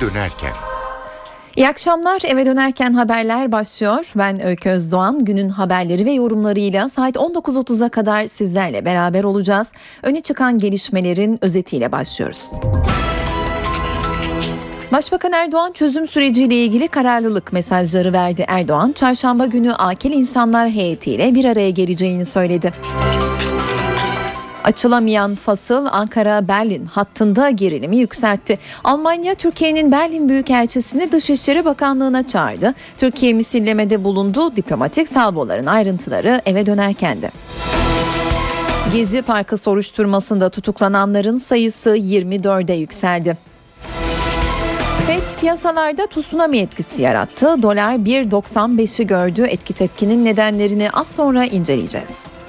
dönerken. İyi akşamlar. Eve dönerken haberler başlıyor. Ben Öykü Özdoğan. Günün haberleri ve yorumlarıyla saat 19.30'a kadar sizlerle beraber olacağız. Öne çıkan gelişmelerin özetiyle başlıyoruz. Başbakan Erdoğan çözüm süreciyle ilgili kararlılık mesajları verdi. Erdoğan, çarşamba günü akil insanlar heyetiyle bir araya geleceğini söyledi. Açılamayan fasıl Ankara-Berlin hattında gerilimi yükseltti. Almanya Türkiye'nin Berlin Büyükelçisini Dışişleri Bakanlığı'na çağırdı. Türkiye misillemede bulundu. Diplomatik salvoların ayrıntıları eve dönerken de. Gezi Parkı soruşturmasında tutuklananların sayısı 24'e yükseldi. FED piyasalarda tsunami etkisi yarattı. Dolar 1.95'i gördü. Etki tepkinin nedenlerini az sonra inceleyeceğiz.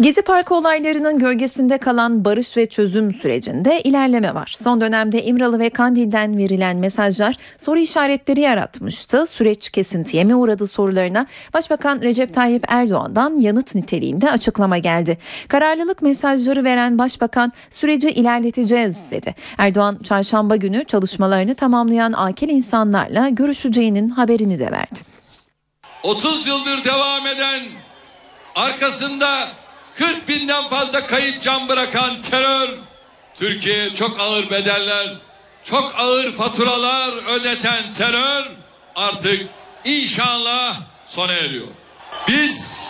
Gezi Parkı olaylarının gölgesinde kalan barış ve çözüm sürecinde ilerleme var. Son dönemde İmralı ve Kandil'den verilen mesajlar soru işaretleri yaratmıştı. Süreç kesintiye mi uğradı sorularına Başbakan Recep Tayyip Erdoğan'dan yanıt niteliğinde açıklama geldi. Kararlılık mesajları veren Başbakan süreci ilerleteceğiz dedi. Erdoğan çarşamba günü çalışmalarını tamamlayan akil insanlarla görüşeceğinin haberini de verdi. 30 yıldır devam eden arkasında 40 binden fazla kayıp can bırakan terör Türkiye'ye çok ağır bedeller, çok ağır faturalar ödeten terör artık inşallah sona eriyor. Biz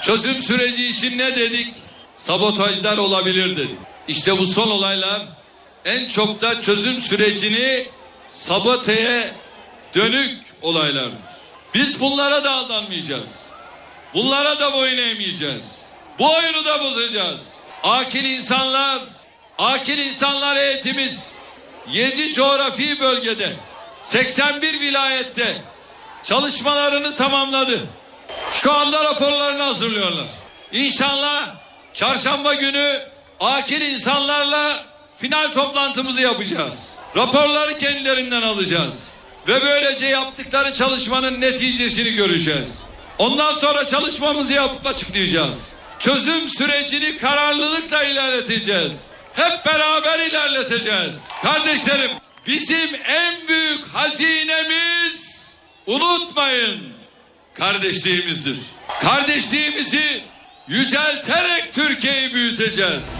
çözüm süreci için ne dedik? Sabotajlar olabilir dedik. İşte bu son olaylar en çok da çözüm sürecini saboteye dönük olaylardır. Biz bunlara da aldanmayacağız. Bunlara da boyun eğmeyeceğiz. Bu oyunu da bozacağız. Akil insanlar, akil insanlar eğitimiz 7 coğrafi bölgede 81 vilayette çalışmalarını tamamladı. Şu anda raporlarını hazırlıyorlar. İnşallah çarşamba günü akil insanlarla final toplantımızı yapacağız. Raporları kendilerinden alacağız. Ve böylece yaptıkları çalışmanın neticesini göreceğiz. Ondan sonra çalışmamızı yapıp açıklayacağız. Çözüm sürecini kararlılıkla ilerleteceğiz. Hep beraber ilerleteceğiz. Kardeşlerim bizim en büyük hazinemiz unutmayın kardeşliğimizdir. Kardeşliğimizi yücelterek Türkiye'yi büyüteceğiz.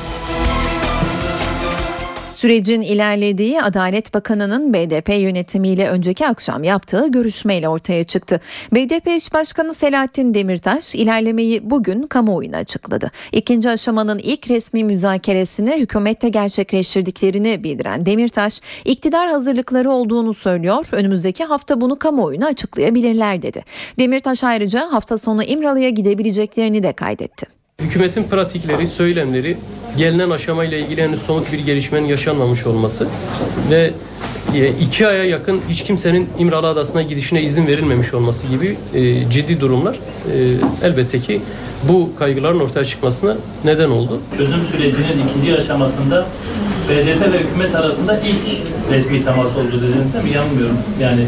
Sürecin ilerlediği Adalet Bakanı'nın BDP yönetimiyle önceki akşam yaptığı görüşmeyle ortaya çıktı. BDP eş başkanı Selahattin Demirtaş ilerlemeyi bugün kamuoyuna açıkladı. İkinci aşamanın ilk resmi müzakeresini hükümette gerçekleştirdiklerini bildiren Demirtaş, iktidar hazırlıkları olduğunu söylüyor. Önümüzdeki hafta bunu kamuoyuna açıklayabilirler dedi. Demirtaş ayrıca hafta sonu İmralı'ya gidebileceklerini de kaydetti. Hükümetin pratikleri, söylemleri gelinen aşamayla ilgili henüz somut bir gelişmenin yaşanmamış olması ve e, iki aya yakın hiç kimsenin İmralı Adası'na gidişine izin verilmemiş olması gibi e, ciddi durumlar e, elbette ki bu kaygıların ortaya çıkmasına neden oldu. Çözüm sürecinin ikinci aşamasında BDP ve hükümet arasında ilk resmi temas oldu dediniz değil mi? Yanmıyorum. Yani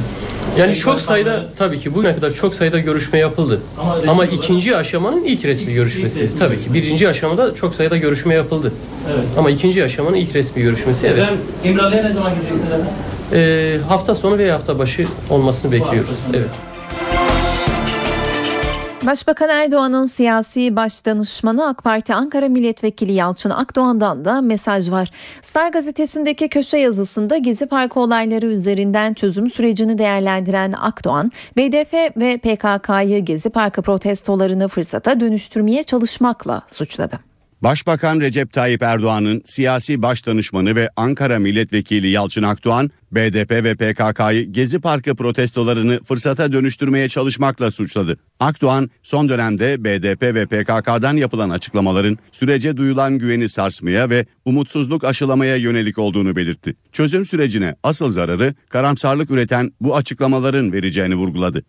yani çok sayıda tabii ki bugüne kadar çok sayıda görüşme yapıldı. Ama, Ama ikinci aşamanın ilk resmi ilk, görüşmesi ilk resmi tabii ki. Birinci aşamada çok sayıda görüşme yapıldı. Evet. Ama ikinci aşamanın ilk resmi görüşmesi efendim, evet. İmralı'ya ne zaman gideceksiniz efendim? Ee, hafta sonu veya hafta başı olmasını bekliyoruz. Evet. Başbakan Erdoğan'ın siyasi başdanışmanı AK Parti Ankara Milletvekili Yalçın Akdoğan'dan da mesaj var. Star gazetesindeki köşe yazısında Gezi Parkı olayları üzerinden çözüm sürecini değerlendiren Akdoğan, BDP ve PKK'yı Gezi Parkı protestolarını fırsata dönüştürmeye çalışmakla suçladı. Başbakan Recep Tayyip Erdoğan'ın siyasi başdanışmanı ve Ankara Milletvekili Yalçın Akdoğan, BDP ve PKK'yı Gezi Parkı protestolarını fırsata dönüştürmeye çalışmakla suçladı. Akdoğan, son dönemde BDP ve PKK'dan yapılan açıklamaların sürece duyulan güveni sarsmaya ve umutsuzluk aşılamaya yönelik olduğunu belirtti. Çözüm sürecine asıl zararı karamsarlık üreten bu açıklamaların vereceğini vurguladı.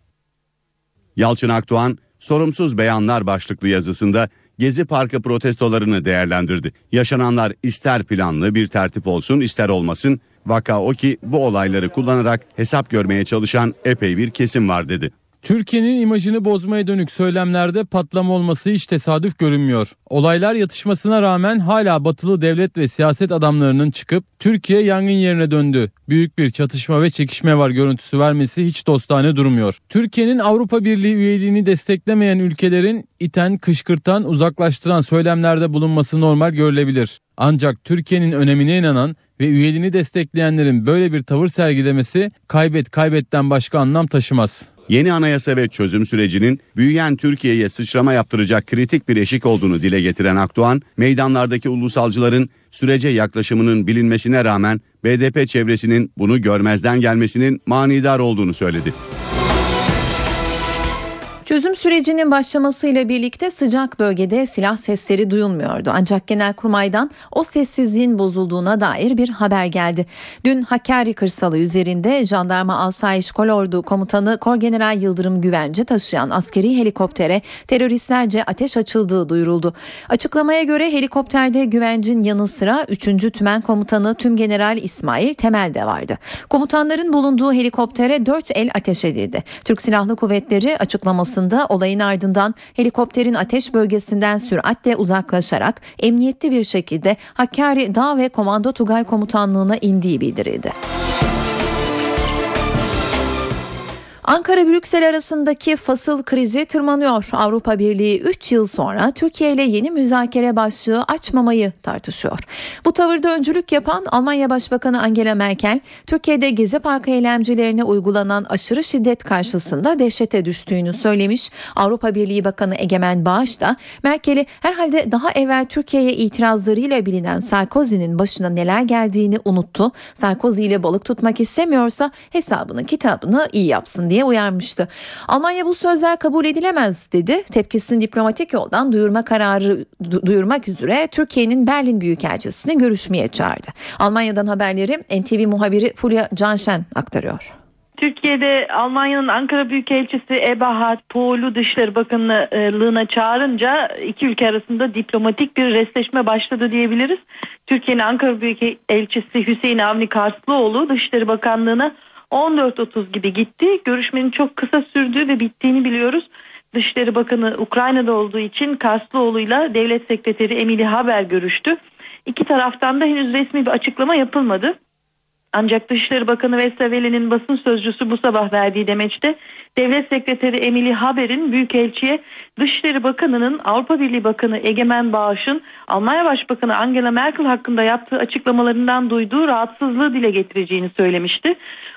Yalçın Akdoğan, sorumsuz beyanlar başlıklı yazısında Gezi Parkı protestolarını değerlendirdi. Yaşananlar ister planlı bir tertip olsun ister olmasın vaka o ki bu olayları kullanarak hesap görmeye çalışan epey bir kesim var dedi. Türkiye'nin imajını bozmaya dönük söylemlerde patlama olması hiç tesadüf görünmüyor. Olaylar yatışmasına rağmen hala batılı devlet ve siyaset adamlarının çıkıp Türkiye yangın yerine döndü. Büyük bir çatışma ve çekişme var görüntüsü vermesi hiç dostane durmuyor. Türkiye'nin Avrupa Birliği üyeliğini desteklemeyen ülkelerin iten, kışkırtan, uzaklaştıran söylemlerde bulunması normal görülebilir. Ancak Türkiye'nin önemine inanan ve üyeliğini destekleyenlerin böyle bir tavır sergilemesi kaybet kaybetten başka anlam taşımaz. Yeni anayasa ve çözüm sürecinin büyüyen Türkiye'ye sıçrama yaptıracak kritik bir eşik olduğunu dile getiren Akdoğan, meydanlardaki ulusalcıların sürece yaklaşımının bilinmesine rağmen BDP çevresinin bunu görmezden gelmesinin manidar olduğunu söyledi. Çözüm sürecinin başlamasıyla birlikte sıcak bölgede silah sesleri duyulmuyordu. Ancak Genelkurmay'dan o sessizliğin bozulduğuna dair bir haber geldi. Dün Hakkari kırsalı üzerinde Jandarma Asayiş Kolordu Komutanı Korgeneral Yıldırım Güvence taşıyan askeri helikoptere teröristlerce ateş açıldığı duyuruldu. Açıklamaya göre helikopterde Güvencin yanı sıra 3. Tümen Komutanı Tümgeneral İsmail Temel de vardı. Komutanların bulunduğu helikoptere 4 el ateş edildi. Türk Silahlı Kuvvetleri açıklaması sırasında olayın ardından helikopterin ateş bölgesinden süratle uzaklaşarak emniyetli bir şekilde Hakkari Dağ ve Komando Tugay Komutanlığı'na indiği bildirildi. Ankara-Brüksel arasındaki fasıl krizi tırmanıyor. Avrupa Birliği 3 yıl sonra Türkiye ile yeni müzakere başlığı açmamayı tartışıyor. Bu tavırda öncülük yapan Almanya Başbakanı Angela Merkel, Türkiye'de Gezi Parkı eylemcilerine uygulanan aşırı şiddet karşısında dehşete düştüğünü söylemiş. Avrupa Birliği Bakanı Egemen Bağış da Merkel'i herhalde daha evvel Türkiye'ye itirazlarıyla bilinen Sarkozy'nin başına neler geldiğini unuttu. Sarkozy ile balık tutmak istemiyorsa hesabını kitabını iyi yapsın diye diye uyarmıştı. Almanya bu sözler kabul edilemez dedi. Tepkisini diplomatik yoldan duyurma kararı duyurmak üzere Türkiye'nin Berlin Büyükelçisi'ni görüşmeye çağırdı. Almanya'dan haberleri NTV muhabiri Fulya Canşen aktarıyor. Türkiye'de Almanya'nın Ankara Büyükelçisi Eberhard Pohl'u Dışişleri Bakanlığı'na çağırınca iki ülke arasında diplomatik bir restleşme başladı diyebiliriz. Türkiye'nin Ankara Büyükelçisi Hüseyin Avni Karslıoğlu Dışişleri Bakanlığı'na 14.30 gibi gitti. Görüşmenin çok kısa sürdüğü ve bittiğini biliyoruz. Dışişleri Bakanı Ukrayna'da olduğu için Karslıoğlu'yla Devlet Sekreteri Emili Haber görüştü. İki taraftan da henüz resmi bir açıklama yapılmadı. Ancak Dışişleri Bakanı Vestaveli'nin basın sözcüsü bu sabah verdiği demeçte Devlet Sekreteri Emily Haber'in Büyükelçi'ye Dışişleri Bakanı'nın Avrupa Birliği Bakanı Egemen Bağış'ın Almanya Başbakanı Angela Merkel hakkında yaptığı açıklamalarından duyduğu rahatsızlığı dile getireceğini söylemişti.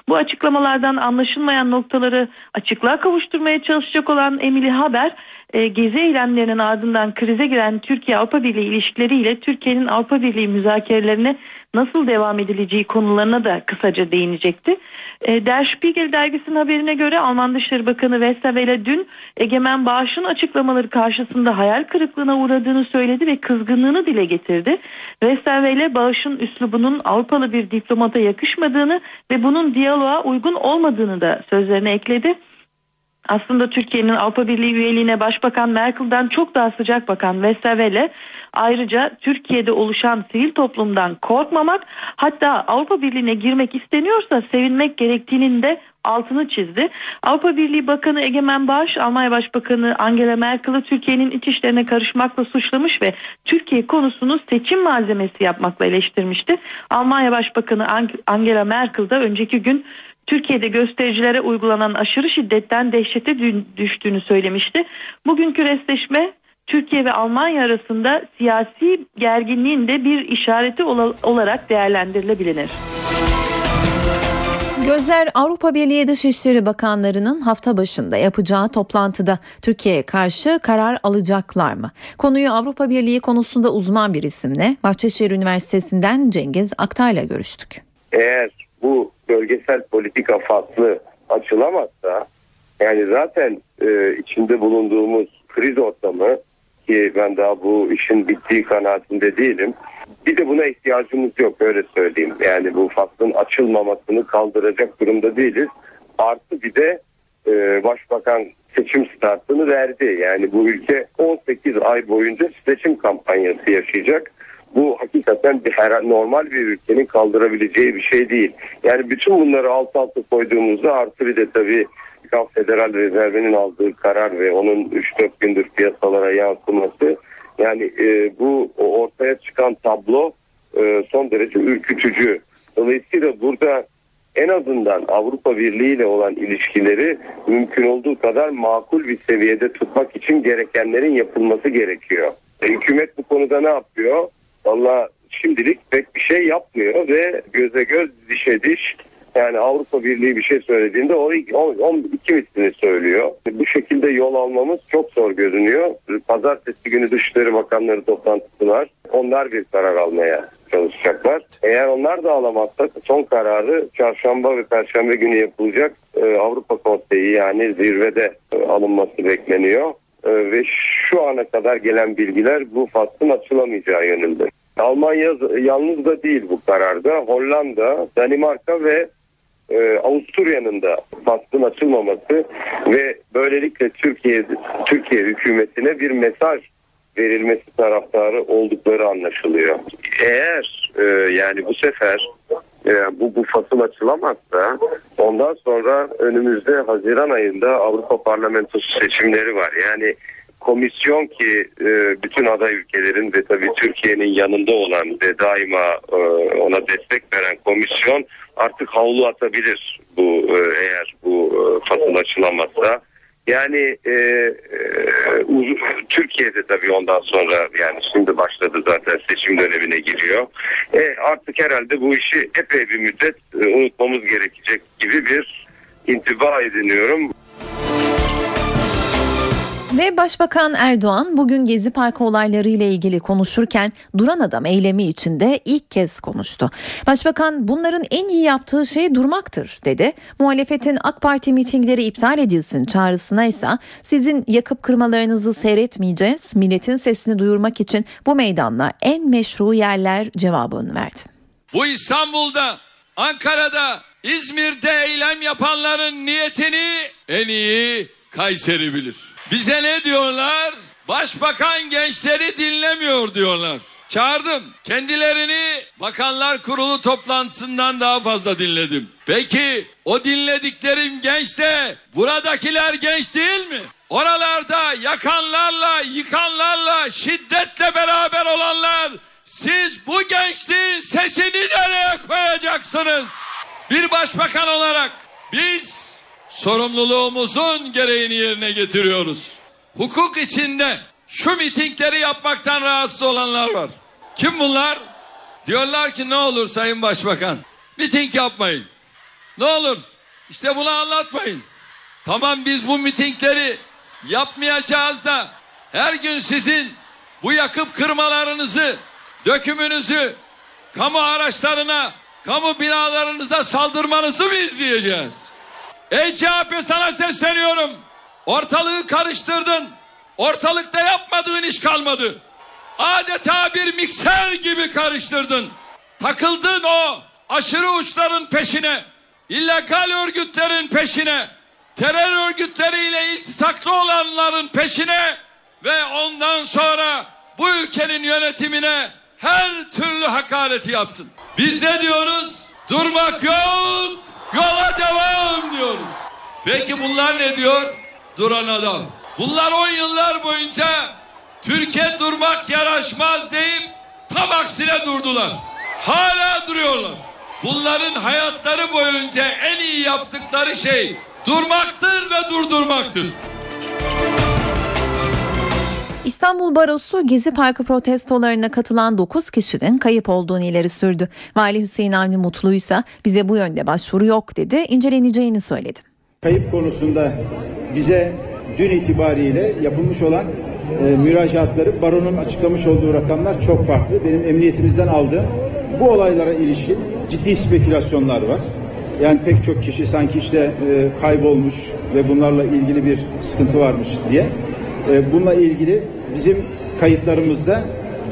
Bu açıklamalardan anlaşılmayan noktaları açıklığa kavuşturmaya çalışacak olan Emily Haber e, gezi eylemlerinin ardından krize giren Türkiye-Avrupa Birliği ilişkileriyle Türkiye'nin Avrupa Birliği müzakerelerine nasıl devam edileceği konularına da kısaca değinecekti. E, Der Spiegel dergisinin haberine göre Alman Dışişleri Bakanı Westerwelle dün Egemen Bağış'ın açıklamaları karşısında hayal kırıklığına uğradığını söyledi ve kızgınlığını dile getirdi. Westerwelle Bağış'ın üslubunun Avrupalı bir diplomata yakışmadığını ve bunun diyaloğa uygun olmadığını da sözlerine ekledi aslında Türkiye'nin Avrupa Birliği üyeliğine Başbakan Merkel'den çok daha sıcak bakan Westerwelle ayrıca Türkiye'de oluşan sivil toplumdan korkmamak hatta Avrupa Birliği'ne girmek isteniyorsa sevinmek gerektiğinin de altını çizdi. Avrupa Birliği Bakanı Egemen Bağış, Almanya Başbakanı Angela Merkel'ı Türkiye'nin iç işlerine karışmakla suçlamış ve Türkiye konusunu seçim malzemesi yapmakla eleştirmişti. Almanya Başbakanı Angela Merkel de önceki gün Türkiye'de göstericilere uygulanan aşırı şiddetten dehşete düştüğünü söylemişti. Bugünkü restleşme Türkiye ve Almanya arasında siyasi gerginliğin de bir işareti olarak değerlendirilebilir. Gözler Avrupa Birliği Dışişleri Bakanlarının hafta başında yapacağı toplantıda Türkiye'ye karşı karar alacaklar mı? Konuyu Avrupa Birliği konusunda uzman bir isimle Bahçeşehir Üniversitesi'nden Cengiz Aktay'la görüştük. Eğer bu bölgesel politika faslı açılamazsa yani zaten e, içinde bulunduğumuz kriz ortamı ki ben daha bu işin bittiği kanaatinde değilim. Bir de buna ihtiyacımız yok öyle söyleyeyim. Yani bu faslın açılmamasını kaldıracak durumda değiliz. Artı bir de e, başbakan seçim startını verdi. Yani bu ülke 18 ay boyunca seçim kampanyası yaşayacak bu hakikaten bir her, normal bir ülkenin kaldırabileceği bir şey değil. Yani bütün bunları alt alta koyduğumuzda artı bir de tabii Amerikan Federal Rezervi'nin aldığı karar ve onun 3-4 gündür piyasalara yansıması yani e, bu ortaya çıkan tablo e, son derece ürkütücü. Dolayısıyla burada en azından Avrupa Birliği ile olan ilişkileri mümkün olduğu kadar makul bir seviyede tutmak için gerekenlerin yapılması gerekiyor. E, hükümet bu konuda ne yapıyor? Valla şimdilik pek bir şey yapmıyor ve göze göz dişe diş yani Avrupa Birliği bir şey söylediğinde o, o, o iki mislini söylüyor. Bu şekilde yol almamız çok zor görünüyor. Pazartesi günü Dışişleri Bakanları toplantısı var. Onlar bir karar almaya çalışacaklar. Eğer onlar da alamazsa son kararı çarşamba ve perşembe günü yapılacak e, Avrupa Konseyi yani zirvede e, alınması bekleniyor. E, ve şu ana kadar gelen bilgiler bu faslın açılamayacağı yönünde. Almanya yalnız da değil bu kararda. Hollanda, Danimarka ve e, Avusturya'nın da faslın açılmaması ve böylelikle Türkiye Türkiye hükümetine bir mesaj verilmesi taraftarı oldukları anlaşılıyor. Eğer e, yani bu sefer e, bu bu fasıl açılamazsa ondan sonra önümüzde Haziran ayında Avrupa Parlamentosu seçimleri var. Yani komisyon ki e, bütün aday ülkelerin ve tabii Türkiye'nin yanında olan ve daima e, ona destek veren komisyon artık havlu atabilir bu e, eğer bu e, fasıl açılamazsa. Yani e, e, Türkiye'de tabii ondan sonra yani şimdi başladı zaten seçim dönemine giriyor. E, artık herhalde bu işi epey bir müddet e, unutmamız gerekecek gibi bir intiba ediniyorum. Ve Başbakan Erdoğan bugün Gezi Parkı olayları ile ilgili konuşurken duran adam eylemi içinde ilk kez konuştu. Başbakan bunların en iyi yaptığı şey durmaktır dedi. Muhalefetin AK Parti mitingleri iptal edilsin çağrısına ise sizin yakıp kırmalarınızı seyretmeyeceğiz. Milletin sesini duyurmak için bu meydanla en meşru yerler cevabını verdi. Bu İstanbul'da, Ankara'da, İzmir'de eylem yapanların niyetini en iyi Kayseri bilir. Bize ne diyorlar? Başbakan gençleri dinlemiyor diyorlar. Çağırdım. Kendilerini Bakanlar Kurulu toplantısından daha fazla dinledim. Peki o dinlediklerim genç de buradakiler genç değil mi? Oralarda yakanlarla, yıkanlarla, şiddetle beraber olanlar siz bu gençliğin sesini nereye koyacaksınız? Bir başbakan olarak biz sorumluluğumuzun gereğini yerine getiriyoruz. Hukuk içinde şu mitingleri yapmaktan rahatsız olanlar var. Kim bunlar? Diyorlar ki ne olur Sayın Başbakan miting yapmayın. Ne olur işte bunu anlatmayın. Tamam biz bu mitingleri yapmayacağız da her gün sizin bu yakıp kırmalarınızı, dökümünüzü, kamu araçlarına, kamu binalarınıza saldırmanızı mı izleyeceğiz? Ey CHP sana sesleniyorum. Ortalığı karıştırdın. Ortalıkta yapmadığın iş kalmadı. Adeta bir mikser gibi karıştırdın. Takıldın o aşırı uçların peşine. illegal örgütlerin peşine. Terör örgütleriyle iltisaklı olanların peşine. Ve ondan sonra bu ülkenin yönetimine her türlü hakareti yaptın. Biz ne diyoruz? Durmak yok, yola devam diyoruz. Peki bunlar ne diyor? Duran adam. Bunlar on yıllar boyunca Türkiye durmak yaraşmaz deyip tam aksine durdular. Hala duruyorlar. Bunların hayatları boyunca en iyi yaptıkları şey durmaktır ve durdurmaktır. İstanbul Barosu Gezi Parkı protestolarına katılan 9 kişinin kayıp olduğunu ileri sürdü. Vali Hüseyin Avni Mutlu ise bize bu yönde başvuru yok dedi, inceleneceğini söyledi. Kayıp konusunda bize dün itibariyle yapılmış olan e, müracaatları baronun açıklamış olduğu rakamlar çok farklı. Benim emniyetimizden aldığım bu olaylara ilişkin ciddi spekülasyonlar var. Yani pek çok kişi sanki işte e, kaybolmuş ve bunlarla ilgili bir sıkıntı varmış diye. E, bununla ilgili bizim kayıtlarımızda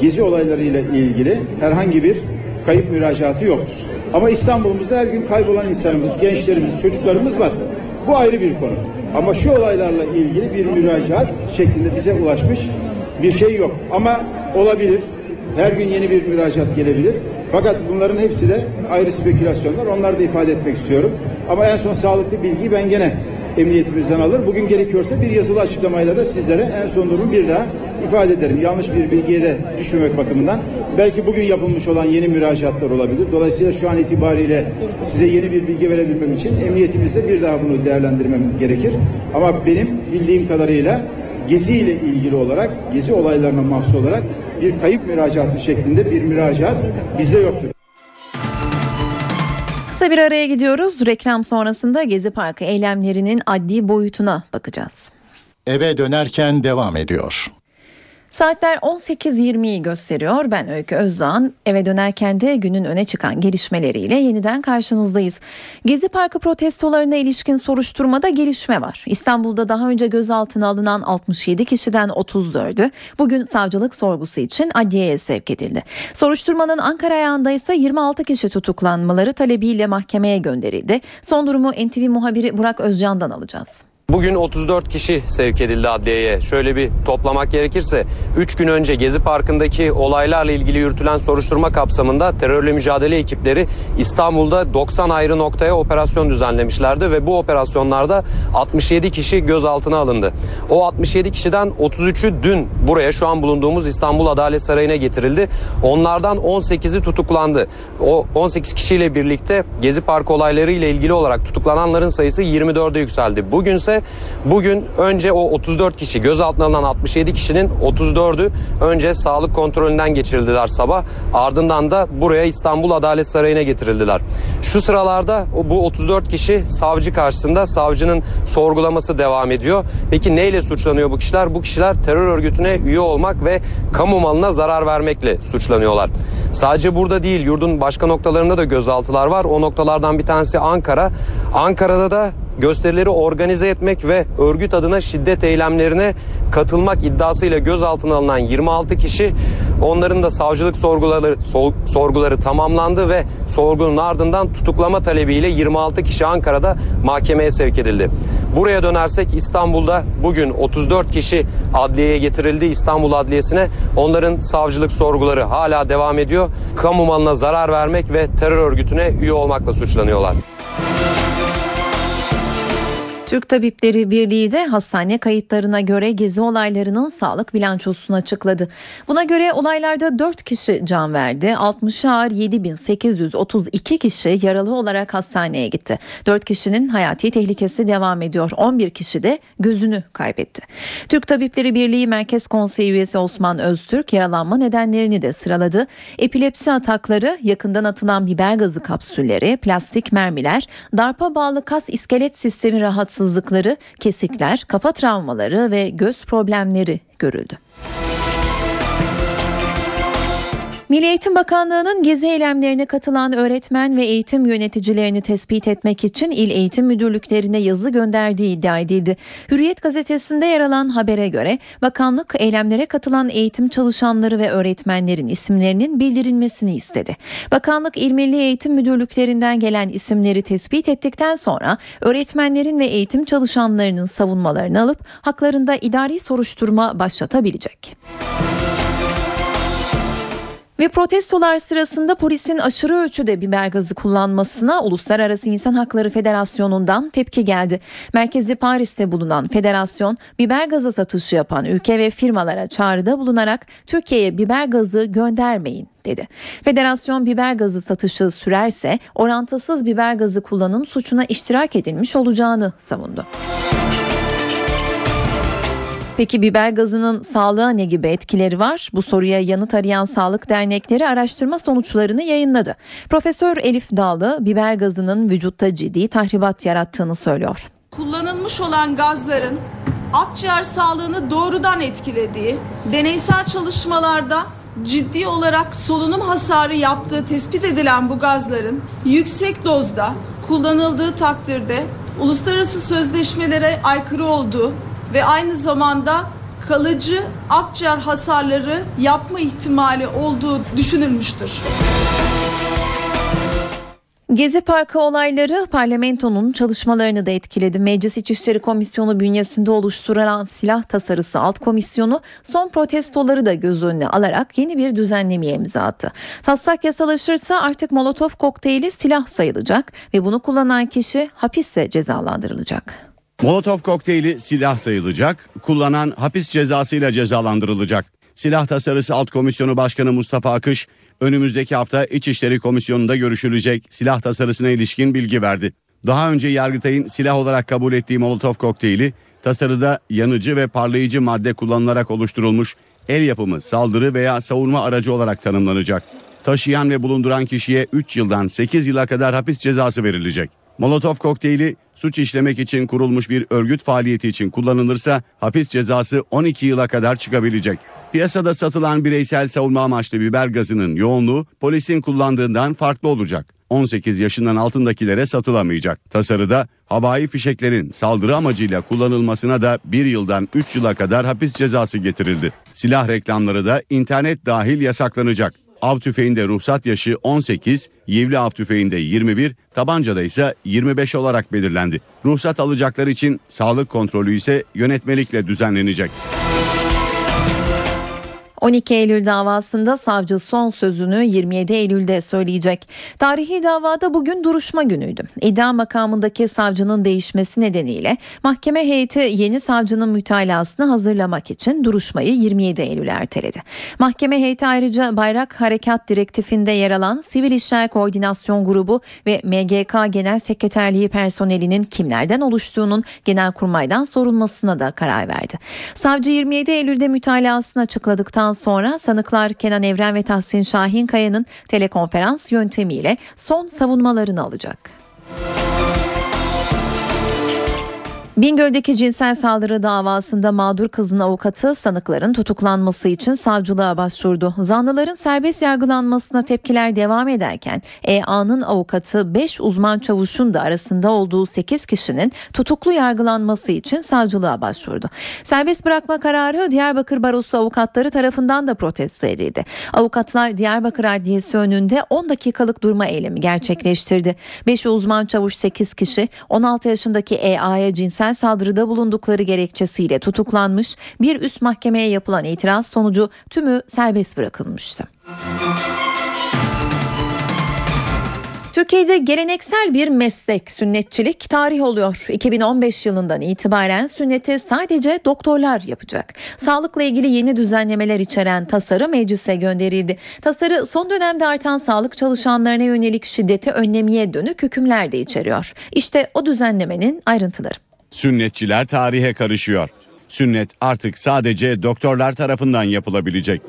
gezi olaylarıyla ilgili herhangi bir kayıp müracaatı yoktur. Ama İstanbul'umuzda her gün kaybolan insanımız, gençlerimiz, çocuklarımız var. Bu ayrı bir konu. Ama şu olaylarla ilgili bir müracaat şeklinde bize ulaşmış bir şey yok. Ama olabilir. Her gün yeni bir müracaat gelebilir. Fakat bunların hepsi de ayrı spekülasyonlar. Onları da ifade etmek istiyorum. Ama en son sağlıklı bilgiyi ben gene emniyetimizden alır. Bugün gerekiyorsa bir yazılı açıklamayla da sizlere en son durumu bir daha ifade ederim. Yanlış bir bilgiye de düşmemek bakımından. Belki bugün yapılmış olan yeni müracaatlar olabilir. Dolayısıyla şu an itibariyle size yeni bir bilgi verebilmem için emniyetimizde bir daha bunu değerlendirmem gerekir. Ama benim bildiğim kadarıyla Gezi ile ilgili olarak, Gezi olaylarına mahsus olarak bir kayıp müracaatı şeklinde bir müracaat bizde yoktur. Kısa bir araya gidiyoruz. Reklam sonrasında Gezi Parkı eylemlerinin adli boyutuna bakacağız. Eve dönerken devam ediyor. Saatler 18.20'yi gösteriyor. Ben Öykü Özdağ'ın eve dönerken de günün öne çıkan gelişmeleriyle yeniden karşınızdayız. Gezi Parkı protestolarına ilişkin soruşturmada gelişme var. İstanbul'da daha önce gözaltına alınan 67 kişiden 34'ü bugün savcılık sorgusu için adliyeye sevk edildi. Soruşturmanın Ankara ayağında ise 26 kişi tutuklanmaları talebiyle mahkemeye gönderildi. Son durumu NTV muhabiri Burak Özcan'dan alacağız. Bugün 34 kişi sevk edildi adliyeye. Şöyle bir toplamak gerekirse 3 gün önce Gezi Parkı'ndaki olaylarla ilgili yürütülen soruşturma kapsamında terörle mücadele ekipleri İstanbul'da 90 ayrı noktaya operasyon düzenlemişlerdi ve bu operasyonlarda 67 kişi gözaltına alındı. O 67 kişiden 33'ü dün buraya şu an bulunduğumuz İstanbul Adalet Sarayı'na getirildi. Onlardan 18'i tutuklandı. O 18 kişiyle birlikte Gezi Parkı olayları ile ilgili olarak tutuklananların sayısı 24'e yükseldi. Bugünse bugün önce o 34 kişi gözaltına alınan 67 kişinin 34'ü önce sağlık kontrolünden geçirildiler sabah. Ardından da buraya İstanbul Adalet Sarayı'na getirildiler. Şu sıralarda bu 34 kişi savcı karşısında savcının sorgulaması devam ediyor. Peki neyle suçlanıyor bu kişiler? Bu kişiler terör örgütüne üye olmak ve kamu malına zarar vermekle suçlanıyorlar. Sadece burada değil yurdun başka noktalarında da gözaltılar var. O noktalardan bir tanesi Ankara. Ankara'da da gösterileri organize etmek ve örgüt adına şiddet eylemlerine katılmak iddiasıyla gözaltına alınan 26 kişi onların da savcılık sorguları sorguları tamamlandı ve sorgunun ardından tutuklama talebiyle 26 kişi Ankara'da mahkemeye sevk edildi. Buraya dönersek İstanbul'da bugün 34 kişi adliyeye getirildi İstanbul Adliyesi'ne. Onların savcılık sorguları hala devam ediyor. Kamu malına zarar vermek ve terör örgütüne üye olmakla suçlanıyorlar. Türk Tabipleri Birliği de hastane kayıtlarına göre gezi olaylarının sağlık bilançosunu açıkladı. Buna göre olaylarda 4 kişi can verdi. 60 ağır 7832 kişi yaralı olarak hastaneye gitti. 4 kişinin hayati tehlikesi devam ediyor. 11 kişi de gözünü kaybetti. Türk Tabipleri Birliği Merkez Konseyi üyesi Osman Öztürk yaralanma nedenlerini de sıraladı. Epilepsi atakları, yakından atılan biber gazı kapsülleri, plastik mermiler, darpa bağlı kas iskelet sistemi rahatsızlığı rahatsızlıkları, kesikler, kafa travmaları ve göz problemleri görüldü. Milli Eğitim Bakanlığı'nın gezi eylemlerine katılan öğretmen ve eğitim yöneticilerini tespit etmek için il eğitim müdürlüklerine yazı gönderdiği iddia edildi. Hürriyet gazetesinde yer alan habere göre bakanlık eylemlere katılan eğitim çalışanları ve öğretmenlerin isimlerinin bildirilmesini istedi. Bakanlık İl Milli Eğitim Müdürlüklerinden gelen isimleri tespit ettikten sonra öğretmenlerin ve eğitim çalışanlarının savunmalarını alıp haklarında idari soruşturma başlatabilecek. Ve protestolar sırasında polisin aşırı ölçüde biber gazı kullanmasına Uluslararası İnsan Hakları Federasyonu'ndan tepki geldi. Merkezi Paris'te bulunan federasyon biber gazı satışı yapan ülke ve firmalara çağrıda bulunarak Türkiye'ye biber gazı göndermeyin dedi. Federasyon biber gazı satışı sürerse orantısız biber gazı kullanım suçuna iştirak edilmiş olacağını savundu. Peki biber gazının sağlığa ne gibi etkileri var? Bu soruya yanıt arayan sağlık dernekleri araştırma sonuçlarını yayınladı. Profesör Elif Dağlı biber gazının vücutta ciddi tahribat yarattığını söylüyor. Kullanılmış olan gazların akciğer sağlığını doğrudan etkilediği, deneysel çalışmalarda ciddi olarak solunum hasarı yaptığı tespit edilen bu gazların yüksek dozda kullanıldığı takdirde uluslararası sözleşmelere aykırı olduğu ve aynı zamanda kalıcı akciğer hasarları yapma ihtimali olduğu düşünülmüştür. Gezi Parkı olayları parlamentonun çalışmalarını da etkiledi. Meclis İçişleri Komisyonu bünyesinde oluşturulan silah tasarısı alt komisyonu son protestoları da göz önüne alarak yeni bir düzenlemeye imza attı. Taslak yasalaşırsa artık molotof kokteyli silah sayılacak ve bunu kullanan kişi hapiste cezalandırılacak. Molotov kokteyli silah sayılacak, kullanan hapis cezasıyla cezalandırılacak. Silah Tasarısı Alt Komisyonu Başkanı Mustafa Akış, önümüzdeki hafta İçişleri Komisyonu'nda görüşülecek silah tasarısına ilişkin bilgi verdi. Daha önce Yargıtay'ın silah olarak kabul ettiği Molotov kokteyli, tasarıda yanıcı ve parlayıcı madde kullanılarak oluşturulmuş el yapımı saldırı veya savunma aracı olarak tanımlanacak. Taşıyan ve bulunduran kişiye 3 yıldan 8 yıla kadar hapis cezası verilecek. Molotov kokteyli suç işlemek için kurulmuş bir örgüt faaliyeti için kullanılırsa hapis cezası 12 yıla kadar çıkabilecek. Piyasada satılan bireysel savunma amaçlı biber gazının yoğunluğu polisin kullandığından farklı olacak. 18 yaşından altındakilere satılamayacak. Tasarıda havai fişeklerin saldırı amacıyla kullanılmasına da 1 yıldan 3 yıla kadar hapis cezası getirildi. Silah reklamları da internet dahil yasaklanacak. Av tüfeğinde ruhsat yaşı 18, yivli av tüfeğinde 21, tabancada ise 25 olarak belirlendi. Ruhsat alacaklar için sağlık kontrolü ise yönetmelikle düzenlenecek. 12 Eylül davasında savcı son sözünü 27 Eylül'de söyleyecek. Tarihi davada bugün duruşma günüydü. İddia makamındaki savcının değişmesi nedeniyle mahkeme heyeti yeni savcının mütalasını hazırlamak için duruşmayı 27 Eylül'e erteledi. Mahkeme heyeti ayrıca Bayrak Harekat Direktifinde yer alan Sivil İşler Koordinasyon Grubu ve MGK Genel Sekreterliği personelinin kimlerden oluştuğunun Genelkurmay'dan sorulmasına da karar verdi. Savcı 27 Eylül'de mütalasını açıkladıktan sonra sanıklar Kenan Evren ve Tahsin Şahinkaya'nın telekonferans yöntemiyle son savunmalarını alacak. Bingöl'deki cinsel saldırı davasında mağdur kızın avukatı sanıkların tutuklanması için savcılığa başvurdu. Zanlıların serbest yargılanmasına tepkiler devam ederken EA'nın avukatı 5 uzman çavuşun da arasında olduğu 8 kişinin tutuklu yargılanması için savcılığa başvurdu. Serbest bırakma kararı Diyarbakır Barosu avukatları tarafından da protesto edildi. Avukatlar Diyarbakır Adliyesi önünde 10 dakikalık durma eylemi gerçekleştirdi. 5 uzman çavuş 8 kişi 16 yaşındaki EA'ya cinsel saldırıda bulundukları gerekçesiyle tutuklanmış. Bir üst mahkemeye yapılan itiraz sonucu tümü serbest bırakılmıştı. Türkiye'de geleneksel bir meslek sünnetçilik tarih oluyor. 2015 yılından itibaren sünneti sadece doktorlar yapacak. Sağlıkla ilgili yeni düzenlemeler içeren tasarı meclise gönderildi. Tasarı son dönemde artan sağlık çalışanlarına yönelik şiddeti önlemeye dönük hükümler de içeriyor. İşte o düzenlemenin ayrıntıları. Sünnetçiler tarihe karışıyor. Sünnet artık sadece doktorlar tarafından yapılabilecek.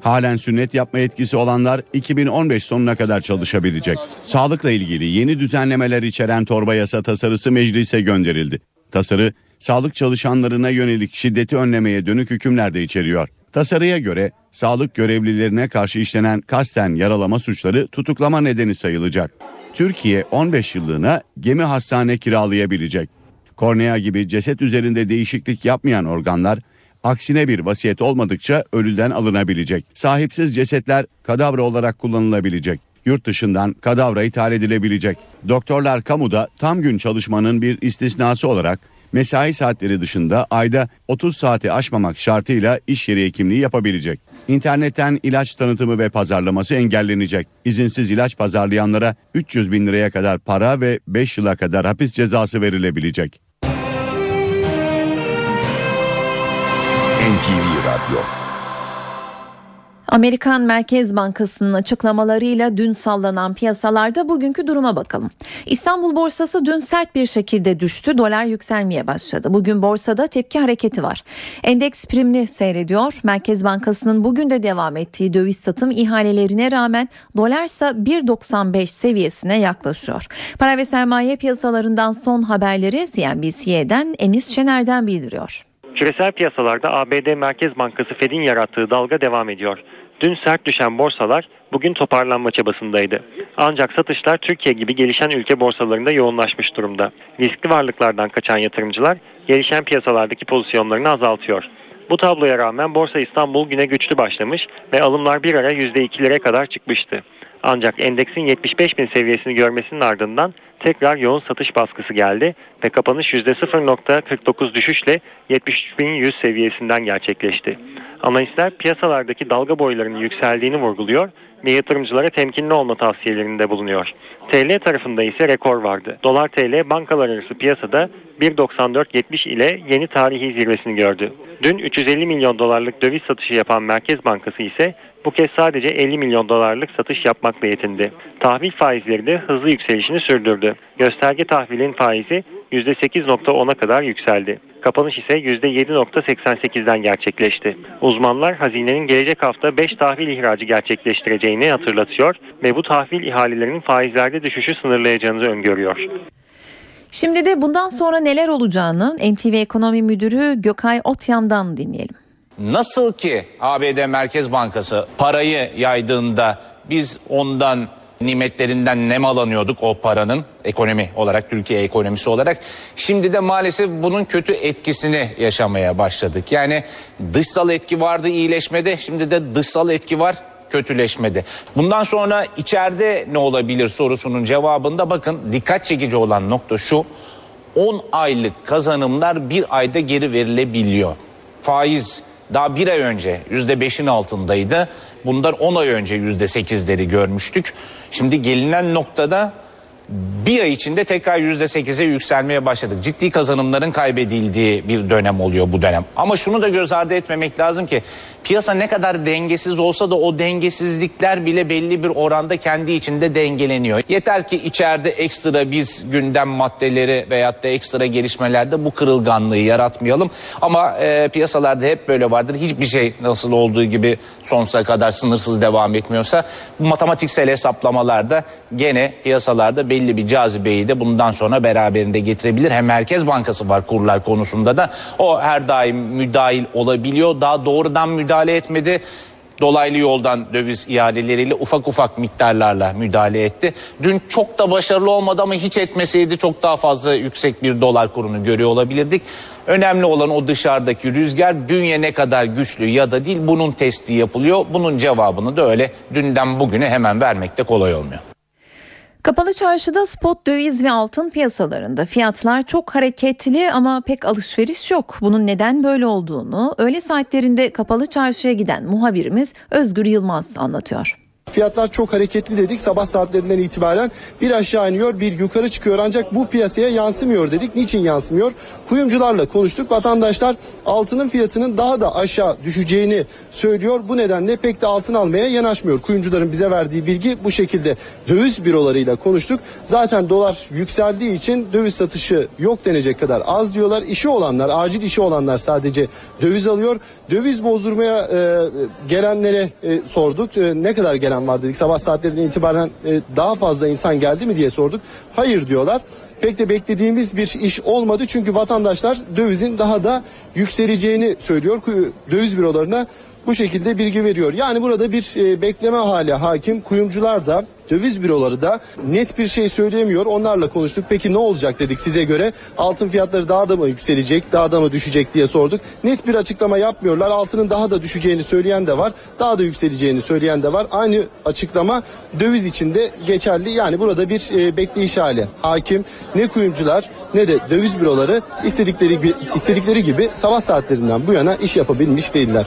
Halen sünnet yapma etkisi olanlar 2015 sonuna kadar çalışabilecek. Sağlıkla ilgili yeni düzenlemeler içeren torba yasa tasarısı meclise gönderildi. Tasarı sağlık çalışanlarına yönelik şiddeti önlemeye dönük hükümler de içeriyor. Tasarıya göre sağlık görevlilerine karşı işlenen kasten yaralama suçları tutuklama nedeni sayılacak. Türkiye 15 yıllığına gemi hastane kiralayabilecek. Kornea gibi ceset üzerinde değişiklik yapmayan organlar aksine bir vasiyet olmadıkça ölüden alınabilecek. Sahipsiz cesetler kadavra olarak kullanılabilecek. Yurt dışından kadavra ithal edilebilecek. Doktorlar kamuda tam gün çalışmanın bir istisnası olarak mesai saatleri dışında ayda 30 saati aşmamak şartıyla iş yeri hekimliği yapabilecek. İnternetten ilaç tanıtımı ve pazarlaması engellenecek. İzinsiz ilaç pazarlayanlara 300 bin liraya kadar para ve 5 yıla kadar hapis cezası verilebilecek. NTV Radyo Amerikan Merkez Bankası'nın açıklamalarıyla dün sallanan piyasalarda bugünkü duruma bakalım. İstanbul borsası dün sert bir şekilde düştü, dolar yükselmeye başladı. Bugün borsada tepki hareketi var. Endeks primli seyrediyor. Merkez Bankası'nın bugün de devam ettiği döviz satım ihalelerine rağmen dolarsa 1.95 seviyesine yaklaşıyor. Para ve sermaye piyasalarından son haberleri CNBC'den Enis Şener'den bildiriyor. Küresel piyasalarda ABD Merkez Bankası Fed'in yarattığı dalga devam ediyor. Dün sert düşen borsalar bugün toparlanma çabasındaydı. Ancak satışlar Türkiye gibi gelişen ülke borsalarında yoğunlaşmış durumda. Riskli varlıklardan kaçan yatırımcılar gelişen piyasalardaki pozisyonlarını azaltıyor. Bu tabloya rağmen Borsa İstanbul güne güçlü başlamış ve alımlar bir ara %2'lere kadar çıkmıştı. Ancak endeksin 75 bin seviyesini görmesinin ardından tekrar yoğun satış baskısı geldi ve kapanış %0.49 düşüşle 73.100 seviyesinden gerçekleşti. Analistler piyasalardaki dalga boylarının yükseldiğini vurguluyor ve yatırımcılara temkinli olma tavsiyelerinde bulunuyor. TL tarafında ise rekor vardı. Dolar TL bankalar arası piyasada 1.94.70 ile yeni tarihi zirvesini gördü. Dün 350 milyon dolarlık döviz satışı yapan Merkez Bankası ise bu kez sadece 50 milyon dolarlık satış yapmakla yetindi. Tahvil faizleri de hızlı yükselişini sürdürdü. Gösterge tahvilin faizi %8.10'a kadar yükseldi. Kapanış ise %7.88'den gerçekleşti. Uzmanlar hazinenin gelecek hafta 5 tahvil ihracı gerçekleştireceğini hatırlatıyor ve bu tahvil ihalelerinin faizlerde düşüşü sınırlayacağını öngörüyor. Şimdi de bundan sonra neler olacağını NTV Ekonomi Müdürü Gökay Otyam'dan dinleyelim. Nasıl ki ABD Merkez Bankası parayı yaydığında biz ondan nimetlerinden nemalanıyorduk o paranın ekonomi olarak Türkiye ekonomisi olarak. Şimdi de maalesef bunun kötü etkisini yaşamaya başladık. Yani dışsal etki vardı iyileşmede şimdi de dışsal etki var kötüleşmedi. Bundan sonra içeride ne olabilir sorusunun cevabında bakın dikkat çekici olan nokta şu. 10 aylık kazanımlar bir ayda geri verilebiliyor. Faiz daha bir ay önce yüzde beşin altındaydı. Bundan 10 ay önce yüzde sekizleri görmüştük. Şimdi gelinen noktada bir ay içinde tekrar yüzde sekize yükselmeye başladık. Ciddi kazanımların kaybedildiği bir dönem oluyor bu dönem. Ama şunu da göz ardı etmemek lazım ki piyasa ne kadar dengesiz olsa da o dengesizlikler bile belli bir oranda kendi içinde dengeleniyor. Yeter ki içeride ekstra biz gündem maddeleri veyahut da ekstra gelişmelerde bu kırılganlığı yaratmayalım. Ama e, piyasalarda hep böyle vardır. Hiçbir şey nasıl olduğu gibi sonsuza kadar sınırsız devam etmiyorsa bu matematiksel hesaplamalarda gene piyasalarda belli bir cazibeyi de bundan sonra beraberinde getirebilir. Hem Merkez Bankası var kurlar konusunda da o her daim müdahil olabiliyor. Daha doğrudan müdahale etmedi dolaylı yoldan döviz ihaleleriyle ufak ufak miktarlarla müdahale etti. Dün çok da başarılı olmadı ama hiç etmeseydi çok daha fazla yüksek bir dolar kurunu görüyor olabilirdik. Önemli olan o dışarıdaki rüzgar bünye ne kadar güçlü ya da değil bunun testi yapılıyor. Bunun cevabını da öyle dünden bugüne hemen vermek de kolay olmuyor. Kapalı çarşıda spot döviz ve altın piyasalarında fiyatlar çok hareketli ama pek alışveriş yok. Bunun neden böyle olduğunu öğle saatlerinde kapalı çarşıya giden muhabirimiz Özgür Yılmaz anlatıyor. Fiyatlar çok hareketli dedik. Sabah saatlerinden itibaren bir aşağı iniyor, bir yukarı çıkıyor. Ancak bu piyasaya yansımıyor dedik. Niçin yansımıyor? Kuyumcularla konuştuk. Vatandaşlar altının fiyatının daha da aşağı düşeceğini söylüyor. Bu nedenle pek de altın almaya yanaşmıyor. Kuyumcuların bize verdiği bilgi bu şekilde. Döviz bürolarıyla konuştuk. Zaten dolar yükseldiği için döviz satışı yok denecek kadar az diyorlar. İşi olanlar, acil işi olanlar sadece döviz alıyor. Döviz bozdurmaya e, gelenlere e, sorduk. E, ne kadar gelen var dedik. Sabah saatlerinden itibaren e, daha fazla insan geldi mi diye sorduk. Hayır diyorlar. Pek de beklediğimiz bir iş olmadı çünkü vatandaşlar dövizin daha da yükseleceğini söylüyor. Döviz bürolarına bu şekilde bilgi veriyor. Yani burada bir e, bekleme hali hakim. Kuyumcular da döviz büroları da net bir şey söyleyemiyor. Onlarla konuştuk. Peki ne olacak dedik size göre? Altın fiyatları daha da mı yükselecek, daha da mı düşecek diye sorduk. Net bir açıklama yapmıyorlar. Altının daha da düşeceğini söyleyen de var. Daha da yükseleceğini söyleyen de var. Aynı açıklama döviz içinde geçerli. Yani burada bir e, bekleyiş hali hakim. Ne kuyumcular ne de döviz büroları istedikleri gibi, istedikleri gibi sabah saatlerinden bu yana iş yapabilmiş değiller.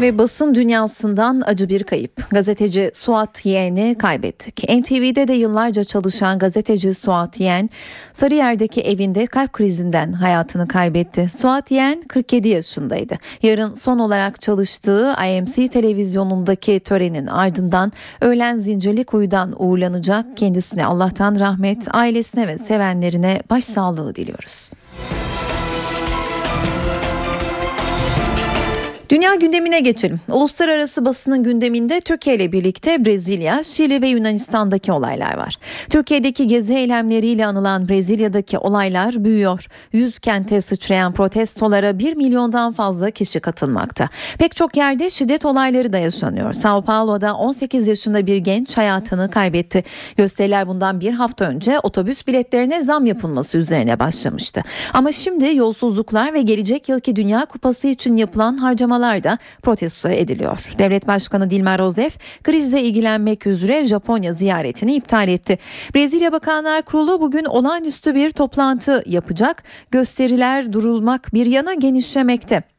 Ve basın dünyasından acı bir kayıp. Gazeteci Suat Yeğen'i kaybettik. NTV'de de yıllarca çalışan gazeteci Suat Yeğen, Sarıyer'deki evinde kalp krizinden hayatını kaybetti. Suat Yeğen 47 yaşındaydı. Yarın son olarak çalıştığı IMC televizyonundaki törenin ardından öğlen Zincirlikuyu'dan uğurlanacak. Kendisine Allah'tan rahmet, ailesine ve sevenlerine başsağlığı diliyoruz. Dünya gündemine geçelim. Uluslararası basının gündeminde Türkiye ile birlikte Brezilya, Şili ve Yunanistan'daki olaylar var. Türkiye'deki gezi eylemleriyle anılan Brezilya'daki olaylar büyüyor. Yüz kente sıçrayan protestolara 1 milyondan fazla kişi katılmakta. Pek çok yerde şiddet olayları da yaşanıyor. Sao Paulo'da 18 yaşında bir genç hayatını kaybetti. Gösteriler bundan bir hafta önce otobüs biletlerine zam yapılması üzerine başlamıştı. Ama şimdi yolsuzluklar ve gelecek yılki Dünya Kupası için yapılan harcamalar da protesto ediliyor. Devlet Başkanı Dilma Rousseff krizle ilgilenmek üzere Japonya ziyaretini iptal etti. Brezilya Bakanlar Kurulu bugün olağanüstü bir toplantı yapacak. Gösteriler durulmak bir yana genişlemekte.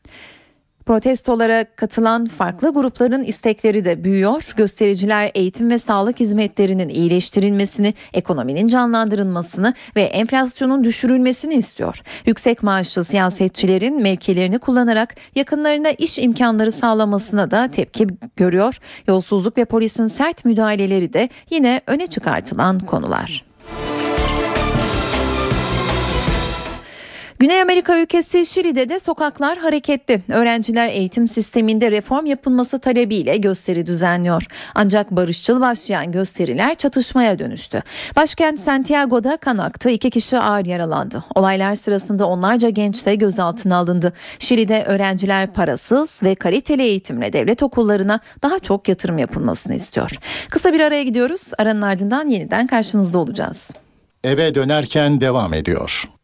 Protestolara katılan farklı grupların istekleri de büyüyor. Göstericiler eğitim ve sağlık hizmetlerinin iyileştirilmesini, ekonominin canlandırılmasını ve enflasyonun düşürülmesini istiyor. Yüksek maaşlı siyasetçilerin mevkilerini kullanarak yakınlarına iş imkanları sağlamasına da tepki görüyor. Yolsuzluk ve polisin sert müdahaleleri de yine öne çıkartılan konular. Güney Amerika ülkesi Şili'de de sokaklar hareketli. Öğrenciler eğitim sisteminde reform yapılması talebiyle gösteri düzenliyor. Ancak barışçıl başlayan gösteriler çatışmaya dönüştü. Başkent Santiago'da kan aktı. İki kişi ağır yaralandı. Olaylar sırasında onlarca genç de gözaltına alındı. Şili'de öğrenciler parasız ve kaliteli eğitimle devlet okullarına daha çok yatırım yapılmasını istiyor. Kısa bir araya gidiyoruz. Aranın ardından yeniden karşınızda olacağız. Eve dönerken devam ediyor.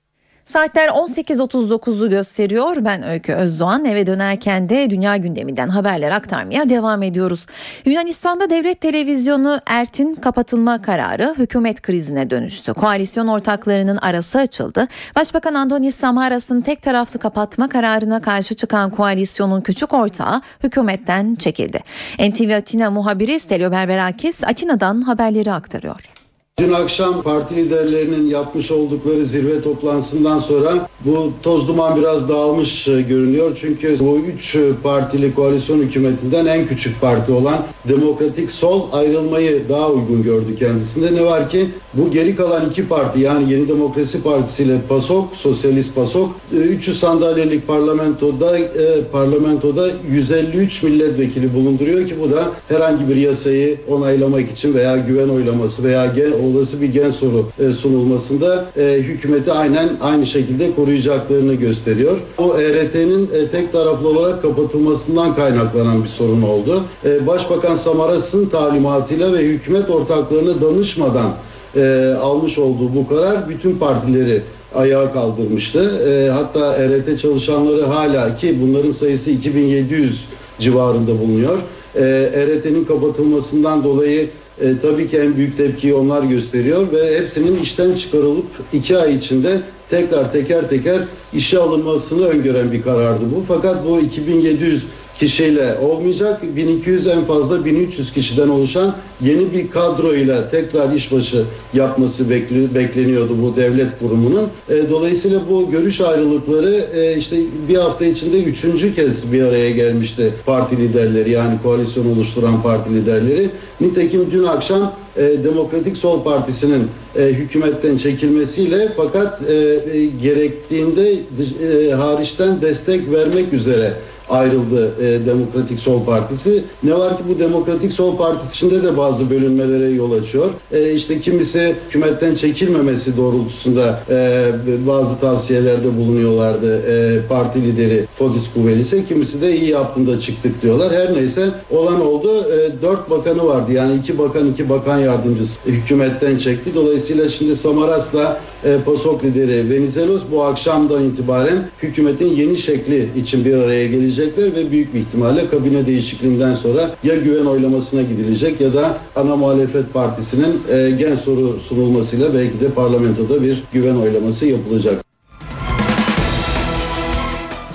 Saatler 18.39'u gösteriyor. Ben Öykü Özdoğan eve dönerken de dünya gündeminden haberler aktarmaya devam ediyoruz. Yunanistan'da devlet televizyonu ERT'in kapatılma kararı hükümet krizine dönüştü. Koalisyon ortaklarının arası açıldı. Başbakan Antonis Samaras'ın tek taraflı kapatma kararına karşı çıkan koalisyonun küçük ortağı hükümetten çekildi. NTV Atina muhabiri Stelio Berberakis Atina'dan haberleri aktarıyor. Dün akşam parti liderlerinin yapmış oldukları zirve toplantısından sonra bu toz duman biraz dağılmış e, görünüyor. Çünkü bu üç partili koalisyon hükümetinden en küçük parti olan Demokratik Sol ayrılmayı daha uygun gördü kendisinde. Ne var ki bu geri kalan iki parti yani Yeni Demokrasi Partisi ile PASOK, Sosyalist PASOK 300 sandalyelik parlamentoda e, parlamentoda 153 milletvekili bulunduruyor ki bu da herhangi bir yasayı onaylamak için veya güven oylaması veya gen, olası bir gen soru e, sunulmasında e, hükümeti aynen aynı şekilde koruyacaklarını gösteriyor. O ERT'nin e, tek taraflı olarak kapatılmasından kaynaklanan bir sorun oldu. E, Başbakan Samaras'ın talimatıyla ve hükümet ortaklarına danışmadan e, almış olduğu bu karar bütün partileri ayağa kaldırmıştı. E, hatta ERT çalışanları hala ki bunların sayısı 2700 civarında bulunuyor. E, ERT'nin kapatılmasından dolayı e, tabii ki en büyük tepkiyi onlar gösteriyor ve hepsinin işten çıkarılıp iki ay içinde tekrar teker teker işe alınmasını öngören bir karardı bu. Fakat bu 2700 kişiyle olmayacak. 1200 en fazla 1300 kişiden oluşan yeni bir kadro ile tekrar işbaşı yapması bekleniyordu bu devlet kurumunun. E, dolayısıyla bu görüş ayrılıkları e, işte bir hafta içinde üçüncü kez bir araya gelmişti parti liderleri yani koalisyon oluşturan parti liderleri. Nitekim dün akşam e, Demokratik Sol Partisi'nin hükümetten çekilmesiyle fakat gerektiğinde e, hariçten destek vermek üzere ayrıldı e, Demokratik Sol Partisi. Ne var ki bu Demokratik Sol Partisi içinde de bazı bölünmelere yol açıyor. E, işte kimisi hükümetten çekilmemesi doğrultusunda e, bazı tavsiyelerde bulunuyorlardı e, parti lideri Fodis Kuvelis'e. Kimisi de iyi yaptığında çıktık diyorlar. Her neyse olan oldu. E, dört bakanı vardı. Yani iki bakan iki bakan yardımcısı hükümetten çekti. Dolayısıyla şimdi Samaras'la e, PASOK lideri Venizelos bu akşamdan itibaren hükümetin yeni şekli için bir araya gelecekler ve büyük bir ihtimalle kabine değişikliğinden sonra ya güven oylamasına gidilecek ya da ana muhalefet partisinin e, gen soru sunulmasıyla belki de parlamentoda bir güven oylaması yapılacak.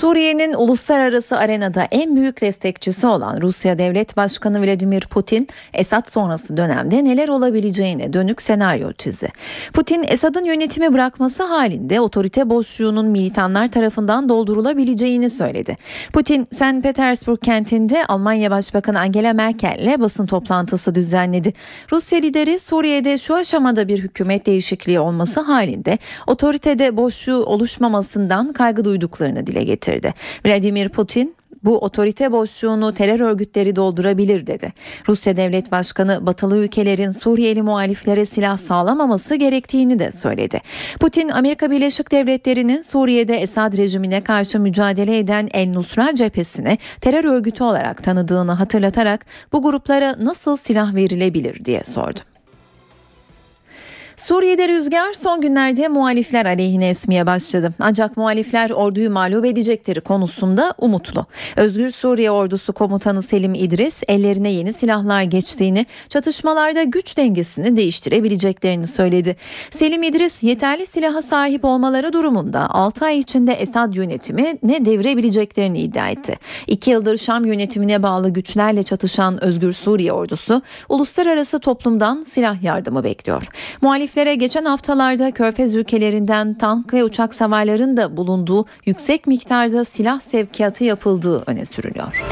Suriye'nin uluslararası arenada en büyük destekçisi olan Rusya Devlet Başkanı Vladimir Putin, Esad sonrası dönemde neler olabileceğine dönük senaryo çizdi. Putin, Esad'ın yönetimi bırakması halinde otorite boşluğunun militanlar tarafından doldurulabileceğini söyledi. Putin, St. Petersburg kentinde Almanya Başbakanı Angela Merkel'le basın toplantısı düzenledi. Rusya lideri Suriye'de şu aşamada bir hükümet değişikliği olması halinde otoritede boşluğu oluşmamasından kaygı duyduklarını dile getirdi getirdi. Vladimir Putin bu otorite boşluğunu terör örgütleri doldurabilir dedi. Rusya Devlet Başkanı batılı ülkelerin Suriyeli muhaliflere silah sağlamaması gerektiğini de söyledi. Putin Amerika Birleşik Devletleri'nin Suriye'de Esad rejimine karşı mücadele eden El Nusra cephesini terör örgütü olarak tanıdığını hatırlatarak bu gruplara nasıl silah verilebilir diye sordu. Suriye'de rüzgar son günlerde muhalifler aleyhine esmeye başladı. Ancak muhalifler orduyu mağlup edecekleri konusunda umutlu. Özgür Suriye Ordusu Komutanı Selim İdris ellerine yeni silahlar geçtiğini, çatışmalarda güç dengesini değiştirebileceklerini söyledi. Selim İdris yeterli silaha sahip olmaları durumunda 6 ay içinde Esad yönetimi ne devirebileceklerini iddia etti. 2 yıldır Şam yönetimine bağlı güçlerle çatışan Özgür Suriye Ordusu uluslararası toplumdan silah yardımı bekliyor. Muhaliflere geçen haftalarda Körfez ülkelerinden tank ve uçak savarların da bulunduğu yüksek miktarda silah sevkiyatı yapıldığı öne sürülüyor.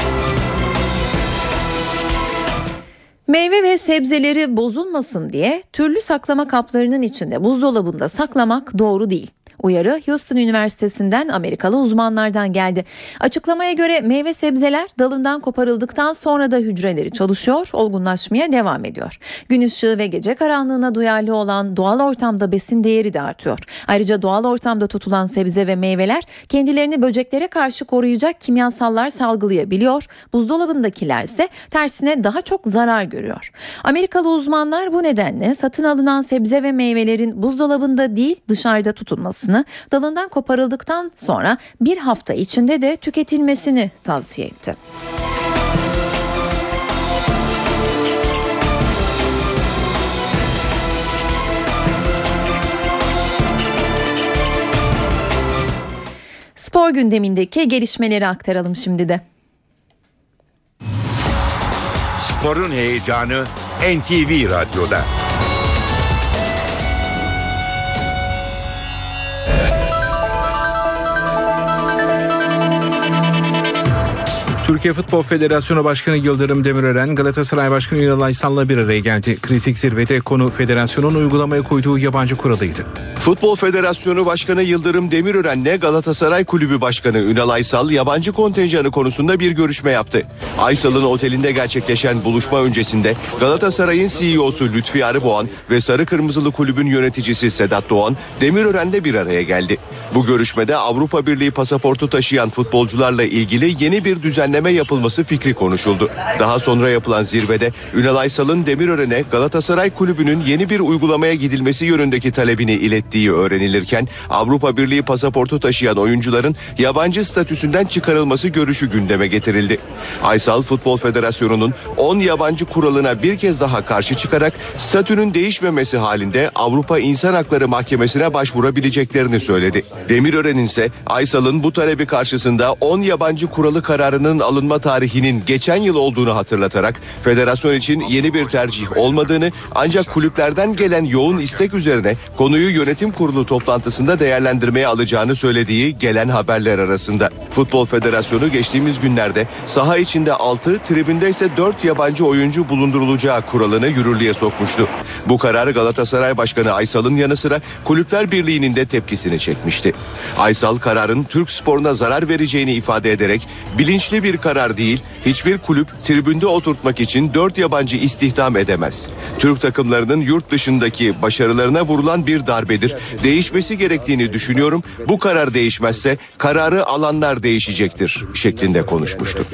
Meyve ve sebzeleri bozulmasın diye türlü saklama kaplarının içinde buzdolabında saklamak doğru değil. Uyarı Houston Üniversitesi'nden Amerikalı uzmanlardan geldi. Açıklamaya göre meyve sebzeler dalından koparıldıktan sonra da hücreleri çalışıyor, olgunlaşmaya devam ediyor. Gün ışığı ve gece karanlığına duyarlı olan doğal ortamda besin değeri de artıyor. Ayrıca doğal ortamda tutulan sebze ve meyveler kendilerini böceklere karşı koruyacak kimyasallar salgılayabiliyor. Buzdolabındakiler ise tersine daha çok zarar görüyor. Amerikalı uzmanlar bu nedenle satın alınan sebze ve meyvelerin buzdolabında değil dışarıda tutulması dalından koparıldıktan sonra bir hafta içinde de tüketilmesini tavsiye etti. Spor gündemindeki gelişmeleri aktaralım şimdi de. Sporun heyecanı NTV Radyo'da. Türkiye Futbol Federasyonu Başkanı Yıldırım Demirören, Galatasaray Başkanı Ünal Aysal'la bir araya geldi. Kritik zirvede konu federasyonun uygulamaya koyduğu yabancı kuralıydı. Futbol Federasyonu Başkanı Yıldırım Demirören'le Galatasaray Kulübü Başkanı Ünal Aysal yabancı kontenjanı konusunda bir görüşme yaptı. Aysal'ın otelinde gerçekleşen buluşma öncesinde Galatasaray'ın CEO'su Lütfi Arıboğan ve Sarı Kırmızılı Kulübün yöneticisi Sedat Doğan Demirören'le bir araya geldi. Bu görüşmede Avrupa Birliği pasaportu taşıyan futbolcularla ilgili yeni bir düzenleme yapılması fikri konuşuldu. Daha sonra yapılan zirvede Ünal Aysal'ın Demirören'e Galatasaray Kulübü'nün yeni bir uygulamaya gidilmesi yönündeki talebini ilettiği öğrenilirken Avrupa Birliği pasaportu taşıyan oyuncuların yabancı statüsünden çıkarılması görüşü gündeme getirildi. Aysal Futbol Federasyonu'nun 10 yabancı kuralına bir kez daha karşı çıkarak statünün değişmemesi halinde Avrupa İnsan Hakları Mahkemesi'ne başvurabileceklerini söyledi. Demirören'in ise Aysal'ın bu talebi karşısında 10 yabancı kuralı kararının alınma tarihinin geçen yıl olduğunu hatırlatarak federasyon için yeni bir tercih olmadığını ancak kulüplerden gelen yoğun istek üzerine konuyu yönetim kurulu toplantısında değerlendirmeye alacağını söylediği gelen haberler arasında. Futbol Federasyonu geçtiğimiz günlerde saha içinde 6, tribünde ise 4 yabancı oyuncu bulundurulacağı kuralını yürürlüğe sokmuştu. Bu karar Galatasaray Başkanı Aysal'ın yanı sıra Kulüpler Birliği'nin de tepkisini çekmişti. Aysal kararın Türk sporuna zarar vereceğini ifade ederek bilinçli bir karar değil, hiçbir kulüp tribünde oturtmak için 4 yabancı istihdam edemez. Türk takımlarının yurt dışındaki başarılarına vurulan bir darbedir. Değişmesi gerektiğini düşünüyorum. Bu karar değişmezse kararı alanlar değişecektir şeklinde konuşmuştu.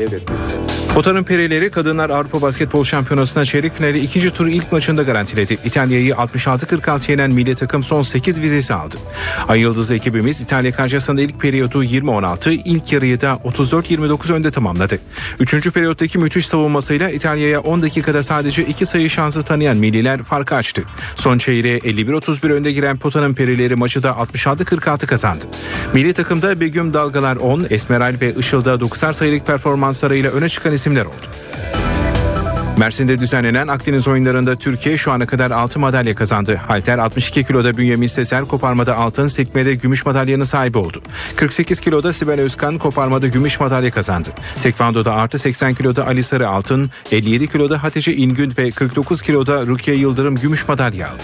Potanın Perileri Kadınlar Avrupa Basketbol Şampiyonası'na çeyrek finali ikinci turu ilk maçında garantiledi. İtalya'yı 66-46 yenen milli takım son 8 vizesi aldı. Ay Yıldız ekibimiz İtalya karşısında ilk periyodu 20-16, ilk yarıyı da 34-29 önde tamamladı. Üçüncü periyottaki müthiş savunmasıyla İtalya'ya 10 dakikada sadece 2 sayı şansı tanıyan milliler farkı açtı. Son çeyreğe 51-31 önde giren Potanın Perileri maçı da 66-46 kazandı. Milli takımda Begüm Dalgalar 10, Esmeral ve Işıl'da 90'ar sayılık performanslarıyla öne çıkan isimler oldu. Mersin'de düzenlenen Akdeniz oyunlarında Türkiye şu ana kadar 6 madalya kazandı. Halter 62 kiloda Bünyamin Seser koparmada altın, sekmede gümüş madalyanın sahibi oldu. 48 kiloda Sibel Özkan koparmada gümüş madalya kazandı. Tekvandoda artı 80 kiloda Ali Sarı altın, 57 kiloda Hatice İngün ve 49 kiloda Rukiye Yıldırım gümüş madalya aldı.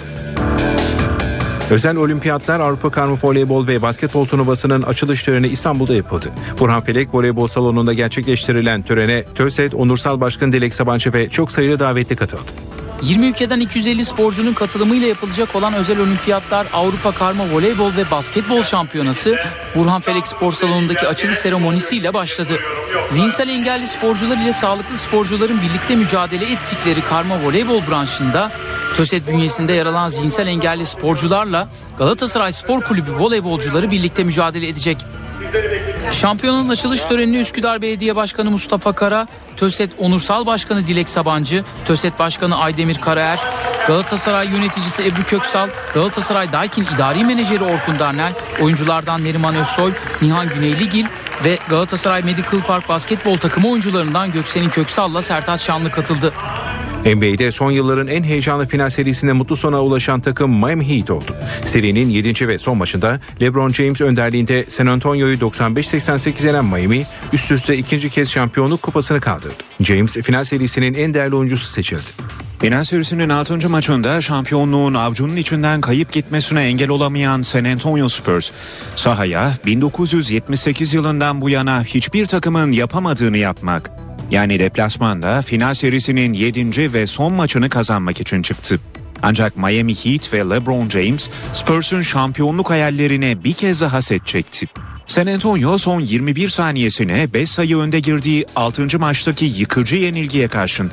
Özel olimpiyatlar Avrupa Karma Voleybol ve Basketbol turnuvasının açılış töreni İstanbul'da yapıldı. Burhan Felek Voleybol Salonu'nda gerçekleştirilen törene TÖSED Onursal Başkanı Dilek Sabancı ve çok sayıda davetli katıldı. 20 ülkeden 250 sporcunun katılımıyla yapılacak olan özel olimpiyatlar Avrupa Karma Voleybol ve Basketbol Şampiyonası Burhan Felek Spor Salonu'ndaki açılış seremonisiyle başladı. Zihinsel engelli sporcular ile sağlıklı sporcuların birlikte mücadele ettikleri karma voleybol branşında TÖSET bünyesinde yer alan zihinsel engelli sporcularla Galatasaray Spor Kulübü voleybolcuları birlikte mücadele edecek. Şampiyonun açılış törenini Üsküdar Belediye Başkanı Mustafa Kara, TÖSET Onursal Başkanı Dilek Sabancı, TÖSET Başkanı Aydemir Karaer, Galatasaray yöneticisi Ebru Köksal, Galatasaray Daikin İdari Menajeri Orkun Darnel, oyunculardan Neriman Özsoy, Nihan Güneyligil ve Galatasaray Medical Park basketbol takımı oyuncularından Göksel'in Köksal'la Sertaç Şanlı katıldı. NBA'de son yılların en heyecanlı final serisinde mutlu sona ulaşan takım Miami Heat oldu. Serinin 7. ve son maçında LeBron James önderliğinde San Antonio'yu 95-88 yenen Miami üst üste ikinci kez şampiyonluk kupasını kaldırdı. James final serisinin en değerli oyuncusu seçildi. Final serisinin 6. maçında şampiyonluğun avcunun içinden kayıp gitmesine engel olamayan San Antonio Spurs sahaya 1978 yılından bu yana hiçbir takımın yapamadığını yapmak yani deplasmanda final serisinin 7. ve son maçını kazanmak için çıktı. Ancak Miami Heat ve LeBron James Spurs'un şampiyonluk hayallerine bir kez daha set çekti. San Antonio son 21 saniyesine 5 sayı önde girdiği 6. maçtaki yıkıcı yenilgiye karşın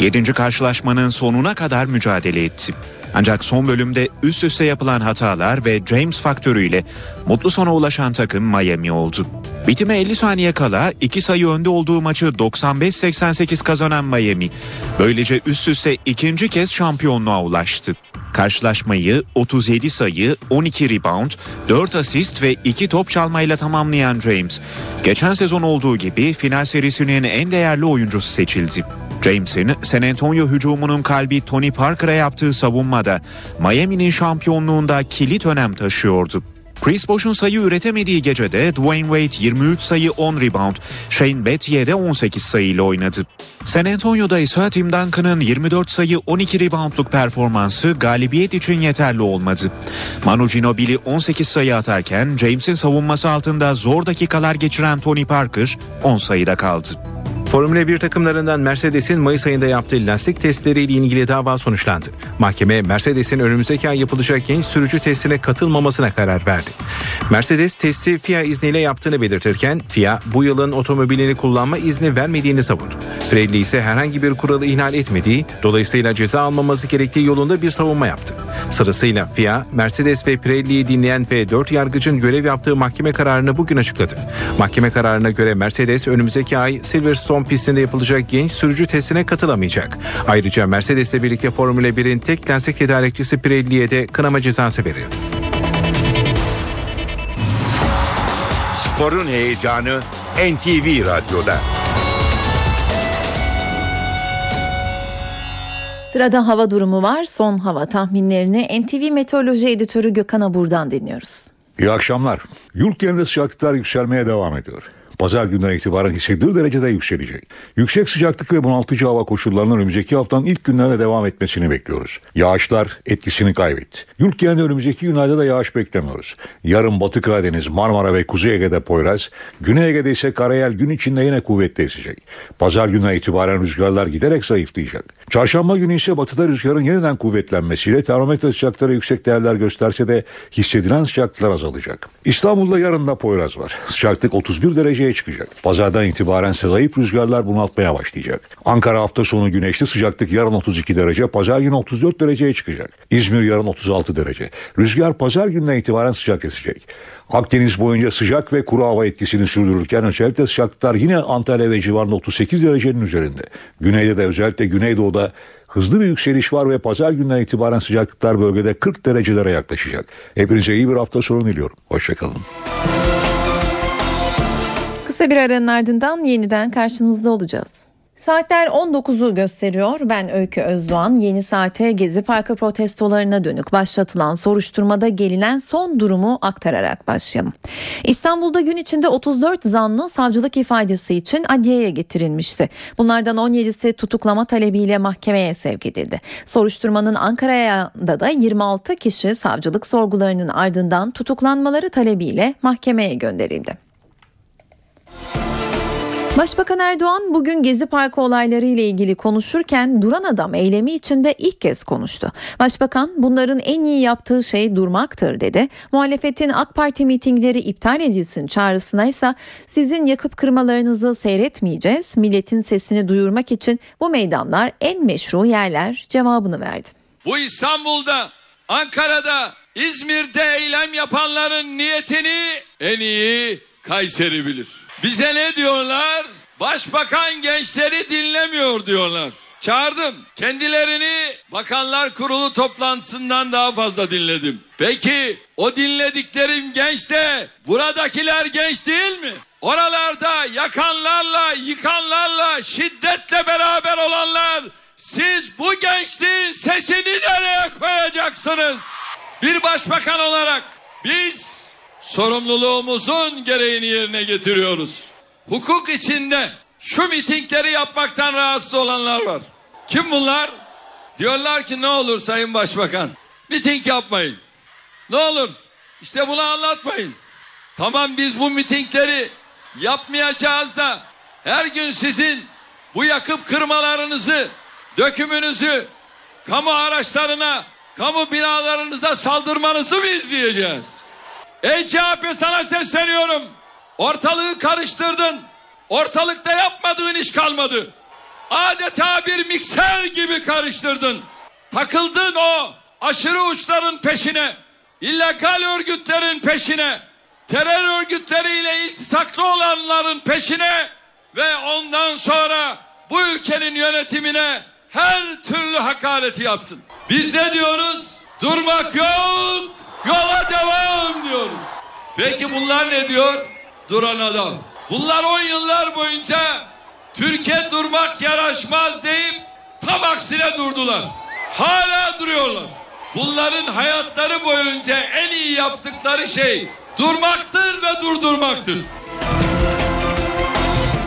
7. karşılaşmanın sonuna kadar mücadele etti. Ancak son bölümde üst üste yapılan hatalar ve James faktörüyle mutlu sona ulaşan takım Miami oldu. Bitime 50 saniye kala 2 sayı önde olduğu maçı 95-88 kazanan Miami böylece üst üste ikinci kez şampiyonluğa ulaştı. Karşılaşmayı 37 sayı, 12 rebound, 4 asist ve 2 top çalmayla tamamlayan James, geçen sezon olduğu gibi final serisinin en değerli oyuncusu seçildi. James'in San Antonio hücumunun kalbi Tony Parker'a yaptığı savunmada Miami'nin şampiyonluğunda kilit önem taşıyordu. Chris Bosh'un sayı üretemediği gecede Dwayne Wade 23 sayı 10 rebound, Shane Battier de 18 sayıyla oynadı. San Antonio'da ise Tim Duncan'ın 24 sayı 12 reboundluk performansı galibiyet için yeterli olmadı. Manu Ginobili 18 sayı atarken James'in savunması altında zor dakikalar geçiren Tony Parker 10 sayıda kaldı. Formula 1 takımlarından Mercedes'in Mayıs ayında yaptığı lastik testleriyle ilgili dava sonuçlandı. Mahkeme Mercedes'in önümüzdeki ay yapılacak genç sürücü testine katılmamasına karar verdi. Mercedes testi FIA izniyle yaptığını belirtirken FIA bu yılın otomobilini kullanma izni vermediğini savundu. Pirelli ise herhangi bir kuralı ihlal etmediği, dolayısıyla ceza almaması gerektiği yolunda bir savunma yaptı. Sırasıyla FIA, Mercedes ve Pirelli'yi dinleyen ve 4 yargıcın görev yaptığı mahkeme kararını bugün açıkladı. Mahkeme kararına göre Mercedes önümüzdeki ay Silverstone pistinde yapılacak genç sürücü testine katılamayacak. Ayrıca Mercedes'le birlikte Formula 1'in tek lastik tedarikçisi Pirelli'ye de kınama cezası verildi. Sporun heyecanı NTV Radyo'da. Sırada hava durumu var. Son hava tahminlerini NTV Meteoroloji Editörü Gökhan Abur'dan dinliyoruz. İyi akşamlar. Yurt genelinde sıcaklıklar yükselmeye devam ediyor. Pazar günden itibaren hissedilir derecede yükselecek. Yüksek sıcaklık ve bunaltıcı hava koşullarının önümüzdeki haftanın ilk günlerine devam etmesini bekliyoruz. Yağışlar etkisini kaybetti. Yurt genelinde önümüzdeki günlerde de yağış beklemiyoruz. Yarın Batı Karadeniz, Marmara ve Kuzey Ege'de Poyraz, Güney Ege'de ise Karayel gün içinde yine kuvvetli esecek. Pazar günden itibaren rüzgarlar giderek zayıflayacak. Çarşamba günü ise batıda rüzgarın yeniden kuvvetlenmesiyle termometre sıcaklıkları yüksek değerler gösterse de hissedilen sıcaklıklar azalacak. İstanbul'da yarın da Poyraz var. Sıcaklık 31 dereceye çıkacak. Pazardan itibaren zayıf rüzgarlar bunaltmaya başlayacak. Ankara hafta sonu güneşli sıcaklık yarın 32 derece, pazar günü 34 dereceye çıkacak. İzmir yarın 36 derece. Rüzgar pazar gününden itibaren sıcak esecek. Akdeniz boyunca sıcak ve kuru hava etkisini sürdürürken özellikle sıcaklıklar yine Antalya ve civarında 38 derecenin üzerinde. Güneyde de özellikle Güneydoğu'da hızlı bir yükseliş var ve pazar günden itibaren sıcaklıklar bölgede 40 derecelere yaklaşacak. Hepinize iyi bir hafta sonu diliyorum. Hoşçakalın. Kısa bir aranın ardından yeniden karşınızda olacağız. Saatler 19'u gösteriyor. Ben Öykü Özdoğan. Yeni saate Gezi Parkı protestolarına dönük başlatılan soruşturmada gelinen son durumu aktararak başlayalım. İstanbul'da gün içinde 34 zanlı savcılık ifadesi için adliyeye getirilmişti. Bunlardan 17'si tutuklama talebiyle mahkemeye sevk edildi. Soruşturmanın Ankara'ya da 26 kişi savcılık sorgularının ardından tutuklanmaları talebiyle mahkemeye gönderildi. Başbakan Erdoğan bugün Gezi Parkı olayları ile ilgili konuşurken duran adam eylemi içinde ilk kez konuştu. Başbakan bunların en iyi yaptığı şey durmaktır dedi. Muhalefetin AK Parti mitingleri iptal edilsin çağrısına ise sizin yakıp kırmalarınızı seyretmeyeceğiz. Milletin sesini duyurmak için bu meydanlar en meşru yerler cevabını verdi. Bu İstanbul'da, Ankara'da, İzmir'de eylem yapanların niyetini en iyi Kayseri bilir. Bize ne diyorlar? Başbakan gençleri dinlemiyor diyorlar. Çağırdım. Kendilerini Bakanlar Kurulu toplantısından daha fazla dinledim. Peki o dinlediklerim genç de buradakiler genç değil mi? Oralarda yakanlarla, yıkanlarla, şiddetle beraber olanlar siz bu gençliğin sesini nereye koyacaksınız? Bir başbakan olarak biz sorumluluğumuzun gereğini yerine getiriyoruz. Hukuk içinde şu mitingleri yapmaktan rahatsız olanlar var. Kim bunlar? Diyorlar ki ne olur Sayın Başbakan miting yapmayın. Ne olur işte bunu anlatmayın. Tamam biz bu mitingleri yapmayacağız da her gün sizin bu yakıp kırmalarınızı, dökümünüzü, kamu araçlarına, kamu binalarınıza saldırmanızı mı izleyeceğiz? Ey CHP sana sesleniyorum. Ortalığı karıştırdın. Ortalıkta yapmadığın iş kalmadı. Adeta bir mikser gibi karıştırdın. Takıldın o aşırı uçların peşine. illegal örgütlerin peşine. Terör örgütleriyle iltisaklı olanların peşine. Ve ondan sonra bu ülkenin yönetimine her türlü hakareti yaptın. Biz ne diyoruz? Durmak yok, yola devam diyoruz. Peki bunlar ne diyor? Duran adam. Bunlar on yıllar boyunca Türkiye durmak yaraşmaz deyip tam aksine durdular. Hala duruyorlar. Bunların hayatları boyunca en iyi yaptıkları şey durmaktır ve durdurmaktır.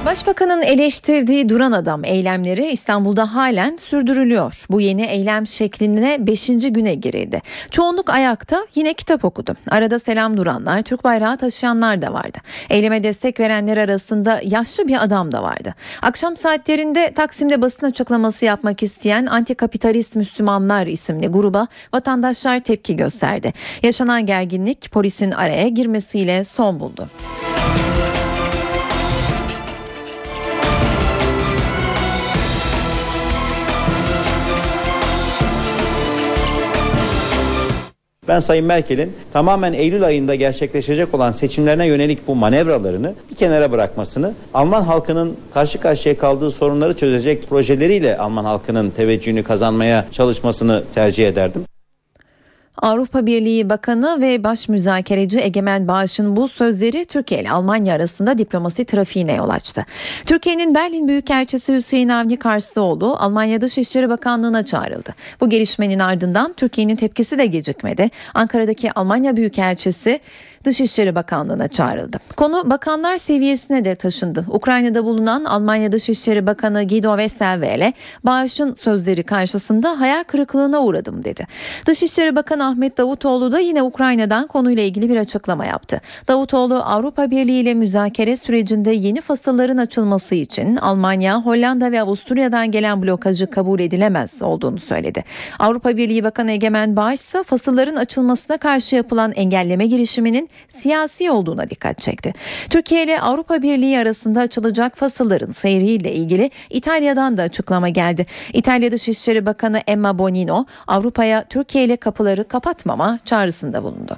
Başbakanın eleştirdiği duran adam eylemleri İstanbul'da halen sürdürülüyor. Bu yeni eylem şekline 5. güne girildi. Çoğunluk ayakta yine kitap okudu. Arada selam duranlar, Türk bayrağı taşıyanlar da vardı. Eyleme destek verenler arasında yaşlı bir adam da vardı. Akşam saatlerinde Taksim'de basın açıklaması yapmak isteyen Antikapitalist Müslümanlar isimli gruba vatandaşlar tepki gösterdi. Yaşanan gerginlik polisin araya girmesiyle son buldu. Ben Sayın Merkel'in tamamen Eylül ayında gerçekleşecek olan seçimlerine yönelik bu manevralarını bir kenara bırakmasını, Alman halkının karşı karşıya kaldığı sorunları çözecek projeleriyle Alman halkının teveccühünü kazanmaya çalışmasını tercih ederdim. Avrupa Birliği Bakanı ve baş müzakereci Egemen Bağış'ın bu sözleri Türkiye ile Almanya arasında diplomasi trafiğine yol açtı. Türkiye'nin Berlin Büyükelçisi Hüseyin Avni Karslıoğlu Almanya Dışişleri Bakanlığı'na çağrıldı. Bu gelişmenin ardından Türkiye'nin tepkisi de gecikmedi. Ankara'daki Almanya Büyükelçisi Dışişleri Bakanlığı'na çağrıldı. Konu bakanlar seviyesine de taşındı. Ukrayna'da bulunan Almanya Dışişleri Bakanı Guido Westerwelle, bağışın sözleri karşısında hayal kırıklığına uğradım dedi. Dışişleri Bakanı Ahmet Davutoğlu da yine Ukrayna'dan konuyla ilgili bir açıklama yaptı. Davutoğlu Avrupa Birliği ile müzakere sürecinde yeni fasılların açılması için Almanya, Hollanda ve Avusturya'dan gelen blokajı kabul edilemez olduğunu söyledi. Avrupa Birliği Bakanı Egemen Bağış ise fasılların açılmasına karşı yapılan engelleme girişiminin siyasi olduğuna dikkat çekti. Türkiye ile Avrupa Birliği arasında açılacak fasılların seyriyle ilgili İtalya'dan da açıklama geldi. İtalya Dışişleri Bakanı Emma Bonino Avrupa'ya Türkiye ile kapıları kapatmama çağrısında bulundu.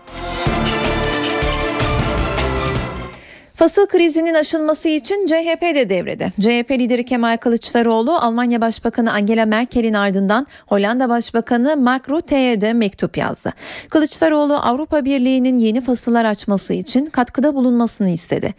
Fasıl krizinin aşılması için CHP de devrede. CHP lideri Kemal Kılıçdaroğlu Almanya Başbakanı Angela Merkel'in ardından Hollanda Başbakanı Mark Rutte'ye de mektup yazdı. Kılıçdaroğlu Avrupa Birliği'nin yeni fasıllar açması için katkıda bulunmasını istedi.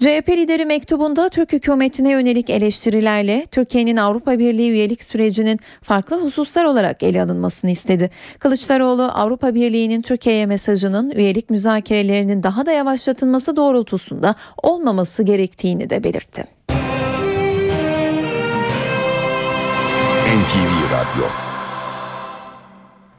CHP lideri mektubunda Türk hükümetine yönelik eleştirilerle Türkiye'nin Avrupa Birliği üyelik sürecinin farklı hususlar olarak ele alınmasını istedi. Kılıçdaroğlu Avrupa Birliği'nin Türkiye'ye mesajının üyelik müzakerelerinin daha da yavaşlatılması doğrultusunda olmaması gerektiğini de belirtti. NTV Radyo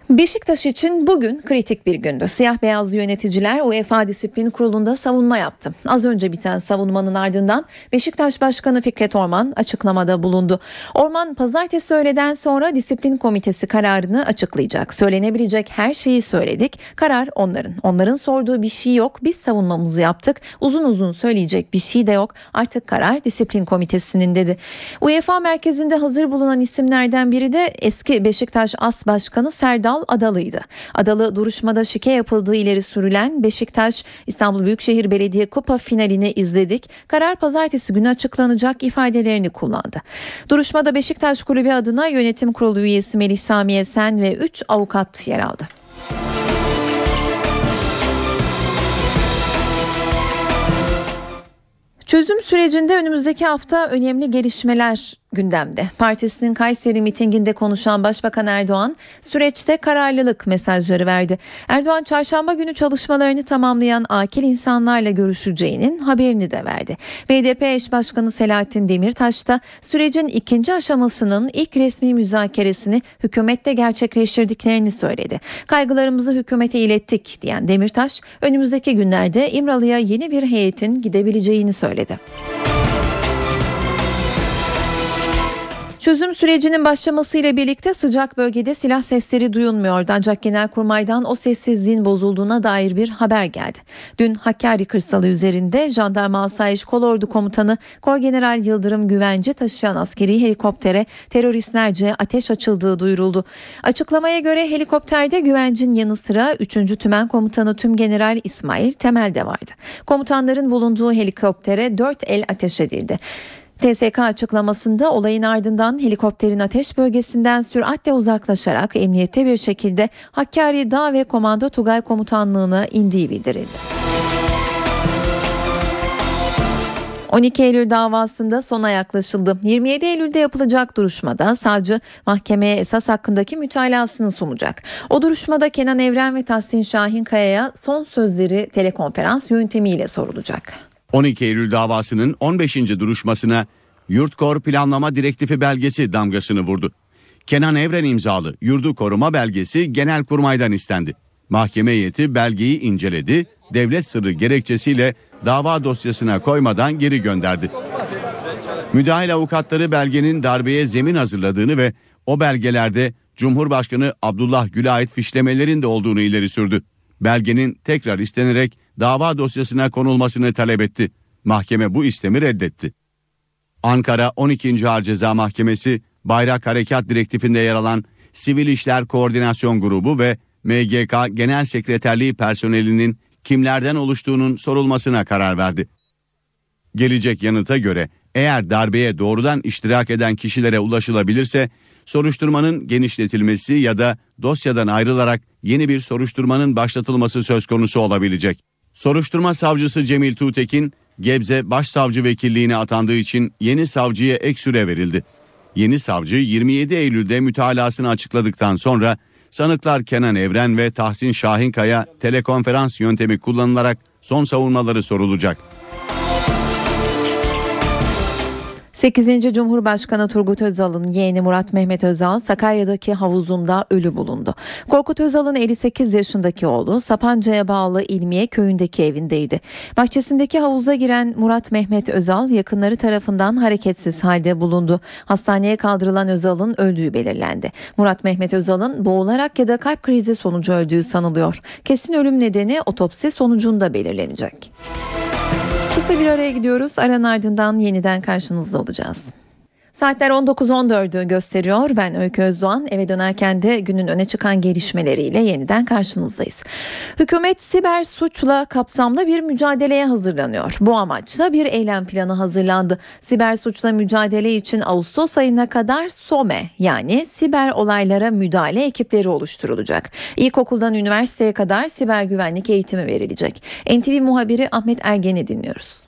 Beşiktaş için bugün kritik bir gündü. Siyah beyaz yöneticiler UEFA Disiplin Kurulu'nda savunma yaptı. Az önce biten savunmanın ardından Beşiktaş Başkanı Fikret Orman açıklamada bulundu. Orman pazartesi öğleden sonra disiplin komitesi kararını açıklayacak. Söylenebilecek her şeyi söyledik. Karar onların. Onların sorduğu bir şey yok. Biz savunmamızı yaptık. Uzun uzun söyleyecek bir şey de yok. Artık karar disiplin komitesinin dedi. UEFA merkezinde hazır bulunan isimlerden biri de eski Beşiktaş As Başkanı Serdal Adalı'ydı. Adalı duruşmada şike yapıldığı ileri sürülen Beşiktaş İstanbul Büyükşehir Belediye Kupa finalini izledik. Karar pazartesi günü açıklanacak ifadelerini kullandı. Duruşmada Beşiktaş Kulübü adına yönetim kurulu üyesi Melih Sami Esen ve 3 avukat yer aldı. Çözüm sürecinde önümüzdeki hafta önemli gelişmeler gündemde. Partisinin Kayseri mitinginde konuşan Başbakan Erdoğan süreçte kararlılık mesajları verdi. Erdoğan çarşamba günü çalışmalarını tamamlayan akil insanlarla görüşeceğinin haberini de verdi. BDP eş başkanı Selahattin Demirtaş da sürecin ikinci aşamasının ilk resmi müzakeresini hükümette gerçekleştirdiklerini söyledi. Kaygılarımızı hükümete ilettik diyen Demirtaş önümüzdeki günlerde İmralı'ya yeni bir heyetin gidebileceğini söyledi. Çözüm sürecinin başlamasıyla birlikte sıcak bölgede silah sesleri duyulmuyordu ancak Genelkurmay'dan o sessizliğin bozulduğuna dair bir haber geldi. Dün Hakkari kırsalı üzerinde Jandarma Asayiş Kolordu Komutanı Korgeneral Yıldırım Güvence taşıyan askeri helikoptere teröristlerce ateş açıldığı duyuruldu. Açıklamaya göre helikopterde Güvencin yanı sıra 3. Tümen Komutanı Tümgeneral İsmail Temel de vardı. Komutanların bulunduğu helikoptere 4 el ateş edildi. TSK açıklamasında olayın ardından helikopterin ateş bölgesinden süratle uzaklaşarak emniyette bir şekilde Hakkari Dağ ve Komando Tugay Komutanlığı'na indiği bildirildi. 12 Eylül davasında sona yaklaşıldı. 27 Eylül'de yapılacak duruşmada savcı mahkemeye esas hakkındaki mütalasını sunacak. O duruşmada Kenan Evren ve Tahsin Şahinkaya'ya son sözleri telekonferans yöntemiyle sorulacak. 12 Eylül davasının 15. duruşmasına Yurtkor Planlama Direktifi belgesi damgasını vurdu. Kenan Evren imzalı yurdu koruma belgesi Genelkurmay'dan istendi. Mahkeme heyeti belgeyi inceledi, devlet sırrı gerekçesiyle dava dosyasına koymadan geri gönderdi. Müdahil avukatları belgenin darbeye zemin hazırladığını ve o belgelerde Cumhurbaşkanı Abdullah Gül'e ait fişlemelerin de olduğunu ileri sürdü. Belgenin tekrar istenerek dava dosyasına konulmasını talep etti. Mahkeme bu istemi reddetti. Ankara 12. Ağır Ceza Mahkemesi Bayrak Harekat Direktifinde yer alan Sivil İşler Koordinasyon Grubu ve MGK Genel Sekreterliği personelinin kimlerden oluştuğunun sorulmasına karar verdi. Gelecek yanıta göre eğer darbeye doğrudan iştirak eden kişilere ulaşılabilirse soruşturmanın genişletilmesi ya da dosyadan ayrılarak yeni bir soruşturmanın başlatılması söz konusu olabilecek. Soruşturma savcısı Cemil Tuğtekin, Gebze Başsavcı Vekilliğine atandığı için yeni savcıya ek süre verildi. Yeni savcı 27 Eylül'de mütalasını açıkladıktan sonra sanıklar Kenan Evren ve Tahsin Şahinkaya telekonferans yöntemi kullanılarak son savunmaları sorulacak. 8. Cumhurbaşkanı Turgut Özal'ın yeğeni Murat Mehmet Özal Sakarya'daki havuzunda ölü bulundu. Korkut Özal'ın 58 yaşındaki oğlu Sapanca'ya bağlı İlmiye köyündeki evindeydi. Bahçesindeki havuza giren Murat Mehmet Özal yakınları tarafından hareketsiz halde bulundu. Hastaneye kaldırılan Özal'ın öldüğü belirlendi. Murat Mehmet Özal'ın boğularak ya da kalp krizi sonucu öldüğü sanılıyor. Kesin ölüm nedeni otopsi sonucunda belirlenecek. Kısa bir araya gidiyoruz. Aranın ardından yeniden karşınızda olacağız. Saatler 19.14'ü gösteriyor. Ben Öykü Özdoğan. Eve dönerken de günün öne çıkan gelişmeleriyle yeniden karşınızdayız. Hükümet siber suçla kapsamlı bir mücadeleye hazırlanıyor. Bu amaçla bir eylem planı hazırlandı. Siber suçla mücadele için Ağustos ayına kadar SOME yani siber olaylara müdahale ekipleri oluşturulacak. İlkokuldan üniversiteye kadar siber güvenlik eğitimi verilecek. NTV muhabiri Ahmet Ergen'i dinliyoruz.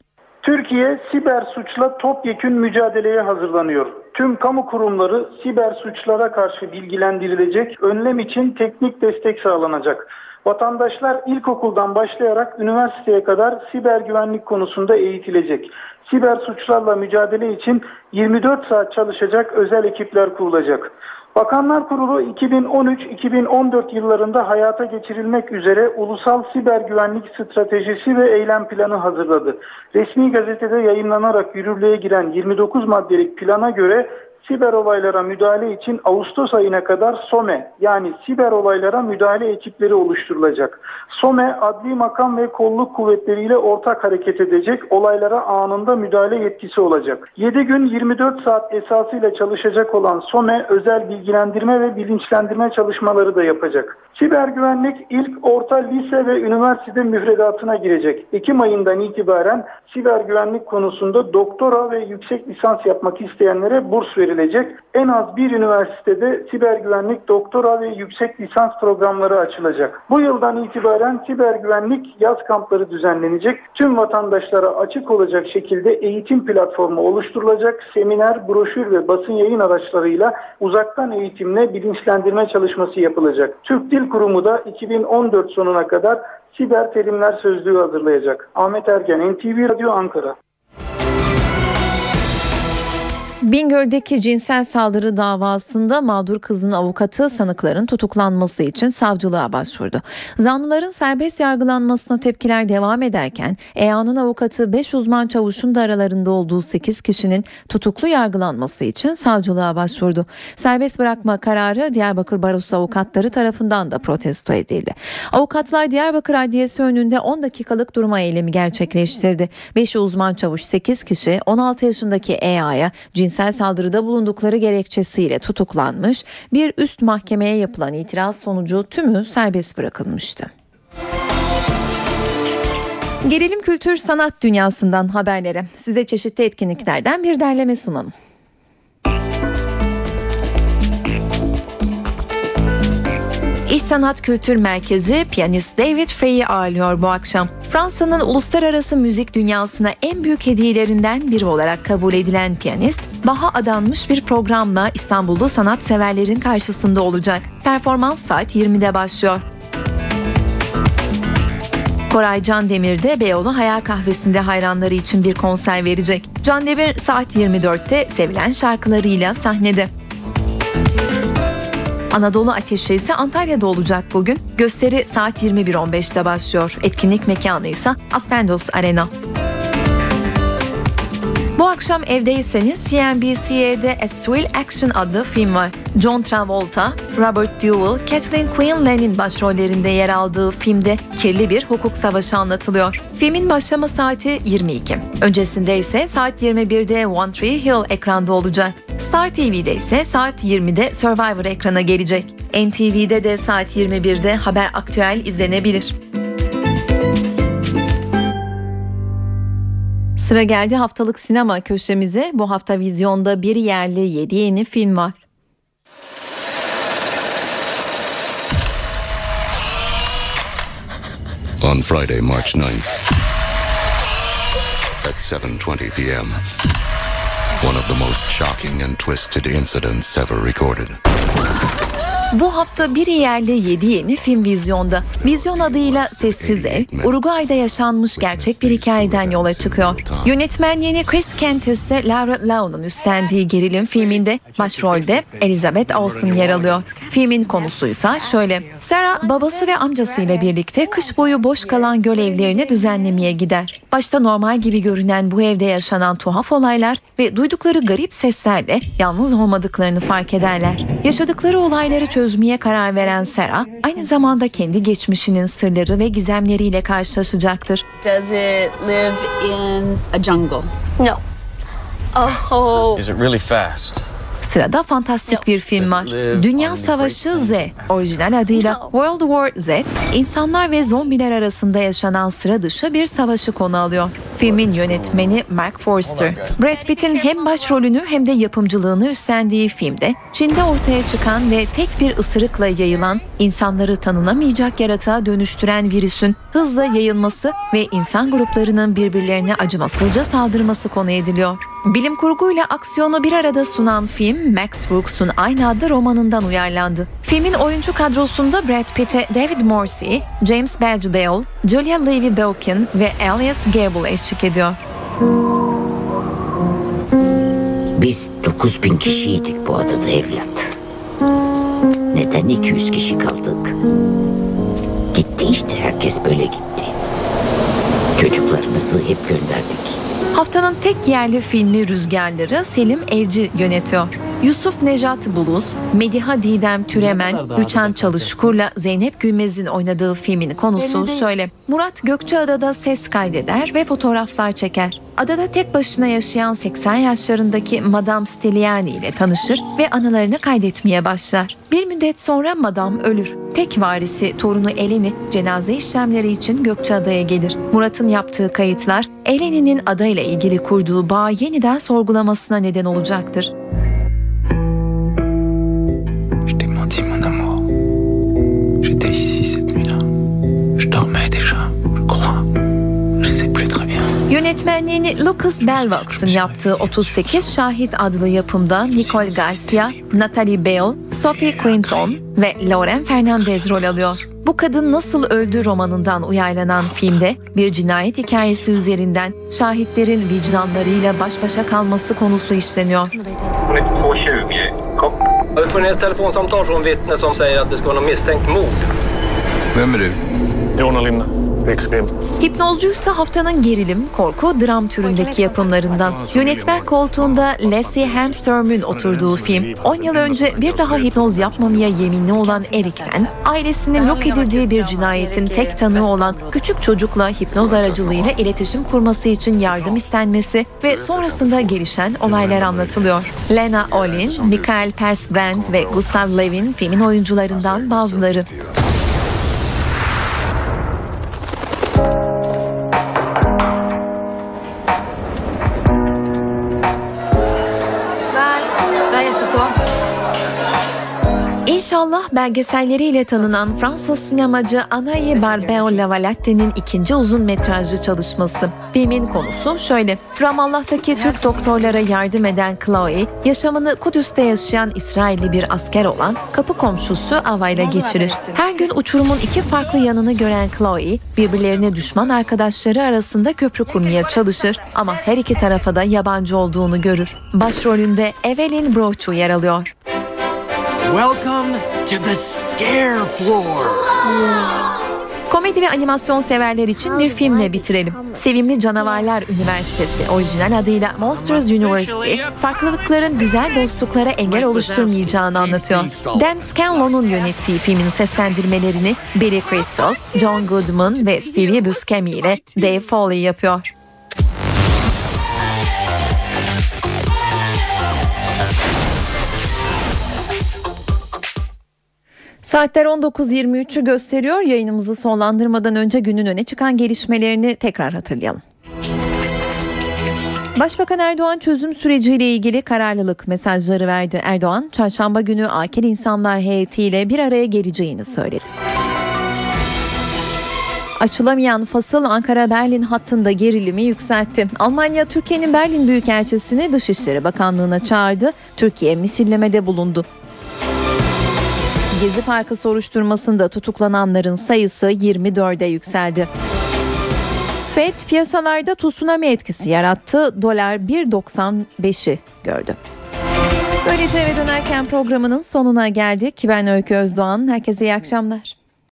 Türkiye siber suçla topyekün mücadeleye hazırlanıyor. Tüm kamu kurumları siber suçlara karşı bilgilendirilecek, önlem için teknik destek sağlanacak. Vatandaşlar ilkokuldan başlayarak üniversiteye kadar siber güvenlik konusunda eğitilecek. Siber suçlarla mücadele için 24 saat çalışacak özel ekipler kurulacak. Bakanlar Kurulu 2013-2014 yıllarında hayata geçirilmek üzere Ulusal Siber Güvenlik Stratejisi ve Eylem Planı hazırladı. Resmi gazetede yayınlanarak yürürlüğe giren 29 maddelik plana göre siber olaylara müdahale için Ağustos ayına kadar SOME yani siber olaylara müdahale ekipleri oluşturulacak. SOME adli makam ve kolluk kuvvetleriyle ortak hareket edecek, olaylara anında müdahale yetkisi olacak. 7 gün 24 saat esasıyla çalışacak olan SOME özel bilgilendirme ve bilinçlendirme çalışmaları da yapacak. Siber güvenlik ilk orta lise ve üniversite müfredatına girecek. Ekim ayından itibaren siber güvenlik konusunda doktora ve yüksek lisans yapmak isteyenlere burs verilecek. En az bir üniversitede siber güvenlik doktora ve yüksek lisans programları açılacak. Bu yıldan itibaren siber güvenlik yaz kampları düzenlenecek. Tüm vatandaşlara açık olacak şekilde eğitim platformu oluşturulacak. Seminer, broşür ve basın yayın araçlarıyla uzaktan eğitimle bilinçlendirme çalışması yapılacak. Türk Dil Kurumu da 2014 sonuna kadar siber terimler sözlüğü hazırlayacak. Ahmet Ergen, NTV Radyo Ankara. Bingöl'deki cinsel saldırı davasında mağdur kızın avukatı sanıkların tutuklanması için savcılığa başvurdu. Zanlıların serbest yargılanmasına tepkiler devam ederken EA'nın avukatı 5 uzman çavuşun da aralarında olduğu 8 kişinin tutuklu yargılanması için savcılığa başvurdu. Serbest bırakma kararı Diyarbakır Barosu avukatları tarafından da protesto edildi. Avukatlar Diyarbakır Adliyesi önünde 10 dakikalık durma eylemi gerçekleştirdi. 5 uzman çavuş 8 kişi 16 yaşındaki EA'ya cinsel saldırıda bulundukları gerekçesiyle tutuklanmış, bir üst mahkemeye yapılan itiraz sonucu tümü serbest bırakılmıştı. Gelelim kültür sanat dünyasından haberlere. Size çeşitli etkinliklerden bir derleme sunalım. İş Sanat Kültür Merkezi piyanist David Frey'i ağırlıyor bu akşam. Fransa'nın uluslararası müzik dünyasına en büyük hediyelerinden biri olarak kabul edilen piyanist, baha adanmış bir programla İstanbul'da sanatseverlerin karşısında olacak. Performans saat 20'de başlıyor. Koray Can Demir de Beyoğlu Hayal Kahvesi'nde hayranları için bir konser verecek. Can Demir saat 24'te sevilen şarkılarıyla sahnede. Anadolu Ateşi ise Antalya'da olacak bugün. Gösteri saat 21.15'te başlıyor. Etkinlik mekanı ise Aspendos Arena. Bu akşam evdeyseniz CNBC'de A Thrill Action adlı film var. John Travolta, Robert Duvall, Kathleen Quinlan'in başrollerinde yer aldığı filmde kirli bir hukuk savaşı anlatılıyor. Filmin başlama saati 22. Öncesinde ise saat 21'de One Tree Hill ekranda olacak. Star TV'de ise saat 20'de Survivor ekrana gelecek. NTV'de de saat 21'de Haber Aktüel izlenebilir. Sıra geldi haftalık sinema köşemize. Bu hafta vizyonda bir yerli 7 yeni film var. On Friday, March 9th at 7:20 p.m. One of the most shocking and twisted incidents ever recorded. Bu hafta bir yerli 7 yeni film vizyonda. Vizyon adıyla Sessiz Ev, Uruguay'da yaşanmış gerçek bir hikayeden yola çıkıyor. Yönetmen yeni Chris Kentis de Laura Lau'nun üstlendiği gerilim filminde başrolde Elizabeth Olsen yer alıyor. Filmin konusuysa şöyle. Sarah babası ve amcasıyla birlikte kış boyu boş kalan göl evlerini düzenlemeye gider. Başta normal gibi görünen bu evde yaşanan tuhaf olaylar ve duydukları garip seslerle yalnız olmadıklarını fark ederler. Yaşadıkları olayları çözmeye karar veren Sarah aynı zamanda kendi geçmişinin sırları ve gizemleriyle karşılaşacaktır. Does it live in a jungle? No. Oh. Is it really fast? Sırada fantastik bir film var. Dünya Savaşı Z, orijinal adıyla World War Z, insanlar ve zombiler arasında yaşanan sıra dışı bir savaşı konu alıyor. Filmin yönetmeni Mark Forster. Brad Pitt'in hem başrolünü hem de yapımcılığını üstlendiği filmde Çin'de ortaya çıkan ve tek bir ısırıkla yayılan, insanları tanınamayacak yaratığa dönüştüren virüsün hızla yayılması ve insan gruplarının birbirlerine acımasızca saldırması konu ediliyor. Bilim kurguyla aksiyonu bir arada sunan film Max Brooks'un aynı adlı romanından uyarlandı. Filmin oyuncu kadrosunda Brad Pitt'e David Morse, James Badgedale, Julia Louis-Belkin ve Elias Gable eşlik ediyor. Biz 9000 kişiydik bu adada evlat. Zaten 200 kişi kaldık. Gitti işte herkes böyle gitti. Çocuklarımızı hep gönderdik. Haftanın tek yerli filmi Rüzgarları Selim Evci yönetiyor. Yusuf Nejat Buluz, Mediha Didem Türemen, Üçen Çalışkur'la Zeynep Gülmez'in oynadığı filmin konusu şöyle. Murat Gökçeada'da ses kaydeder ve fotoğraflar çeker. Adada tek başına yaşayan 80 yaşlarındaki Madame Steliani ile tanışır ve anılarını kaydetmeye başlar. Bir müddet sonra Madame ölür. Tek varisi torunu Eleni cenaze işlemleri için Gökçeada'ya gelir. Murat'ın yaptığı kayıtlar Eleni'nin adayla ilgili kurduğu bağı yeniden sorgulamasına neden olacaktır. Yönetmenliğini Lucas Belvox'un yaptığı 38 Şahit adlı yapımda Nicole Garcia, Natalie Bale, Sophie Quinton ve Lauren Fernandez rol alıyor. Bu Kadın Nasıl Öldü romanından uyarlanan filmde bir cinayet hikayesi üzerinden şahitlerin vicdanlarıyla baş başa kalması konusu işleniyor. 92. Kom. Har det funnits telefonsamtal från vittne som säger att det ska vara misstänkt mord? Vem är du? Jonna Linne. Hipnozcuysa haftanın gerilim, korku, dram türündeki yapımlarından. Yönetmen koltuğunda Leslie Hamstrom'un oturduğu film, 10 yıl önce bir daha hipnoz yapmamaya yeminli olan Erik'ten, ailesinin yok edildiği bir cinayetin tek tanığı olan küçük çocukla hipnoz aracılığıyla iletişim kurması için yardım istenmesi ve sonrasında gelişen olaylar anlatılıyor. Lena Olin, Michael Persbrandt ve Gustav Levin filmin oyuncularından bazıları. İnşallah belgeselleriyle tanınan Fransız sinemacı Anaïs Barbero Lavalatte'nin ikinci uzun metrajlı çalışması. Filmin konusu şöyle. Ramallah'taki Türk doktorlara yardım eden Chloe, yaşamını Kudüs'te yaşayan İsrailli bir asker olan kapı komşusu Ava'yla geçirir. Her gün uçurumun iki farklı yanını gören Chloe, birbirlerine düşman arkadaşları arasında köprü kurmaya çalışır ama her iki tarafa da yabancı olduğunu görür. Başrolünde Evelyn Brochu yer alıyor. Welcome to the scare floor. Komedi ve animasyon severler için bir filmle bitirelim. Sevimli Canavarlar Üniversitesi, orijinal adıyla Monsters University, farklılıkların güzel dostluklara engel oluşturmayacağını anlatıyor. Dan Scanlon'un yönettiği filmin seslendirmelerini Billy Crystal, John Goodman ve Stevie Buscemi ile Dave Foley yapıyor. Saatler 19.23'ü gösteriyor. Yayınımızı sonlandırmadan önce günün öne çıkan gelişmelerini tekrar hatırlayalım. Başbakan Erdoğan çözüm süreciyle ilgili kararlılık mesajları verdi. Erdoğan, çarşamba günü akil insanlar heyetiyle bir araya geleceğini söyledi. Açılamayan fasıl Ankara-Berlin hattında gerilimi yükseltti. Almanya, Türkiye'nin Berlin Büyükelçisini Dışişleri Bakanlığı'na çağırdı. Türkiye misillemede bulundu. Gezi Parkı soruşturmasında tutuklananların sayısı 24'e yükseldi. FED piyasalarda tsunami etkisi yarattı. Dolar 1.95'i gördü. Böylece eve dönerken programının sonuna geldik. Ben Öykü Özdoğan. Herkese iyi akşamlar.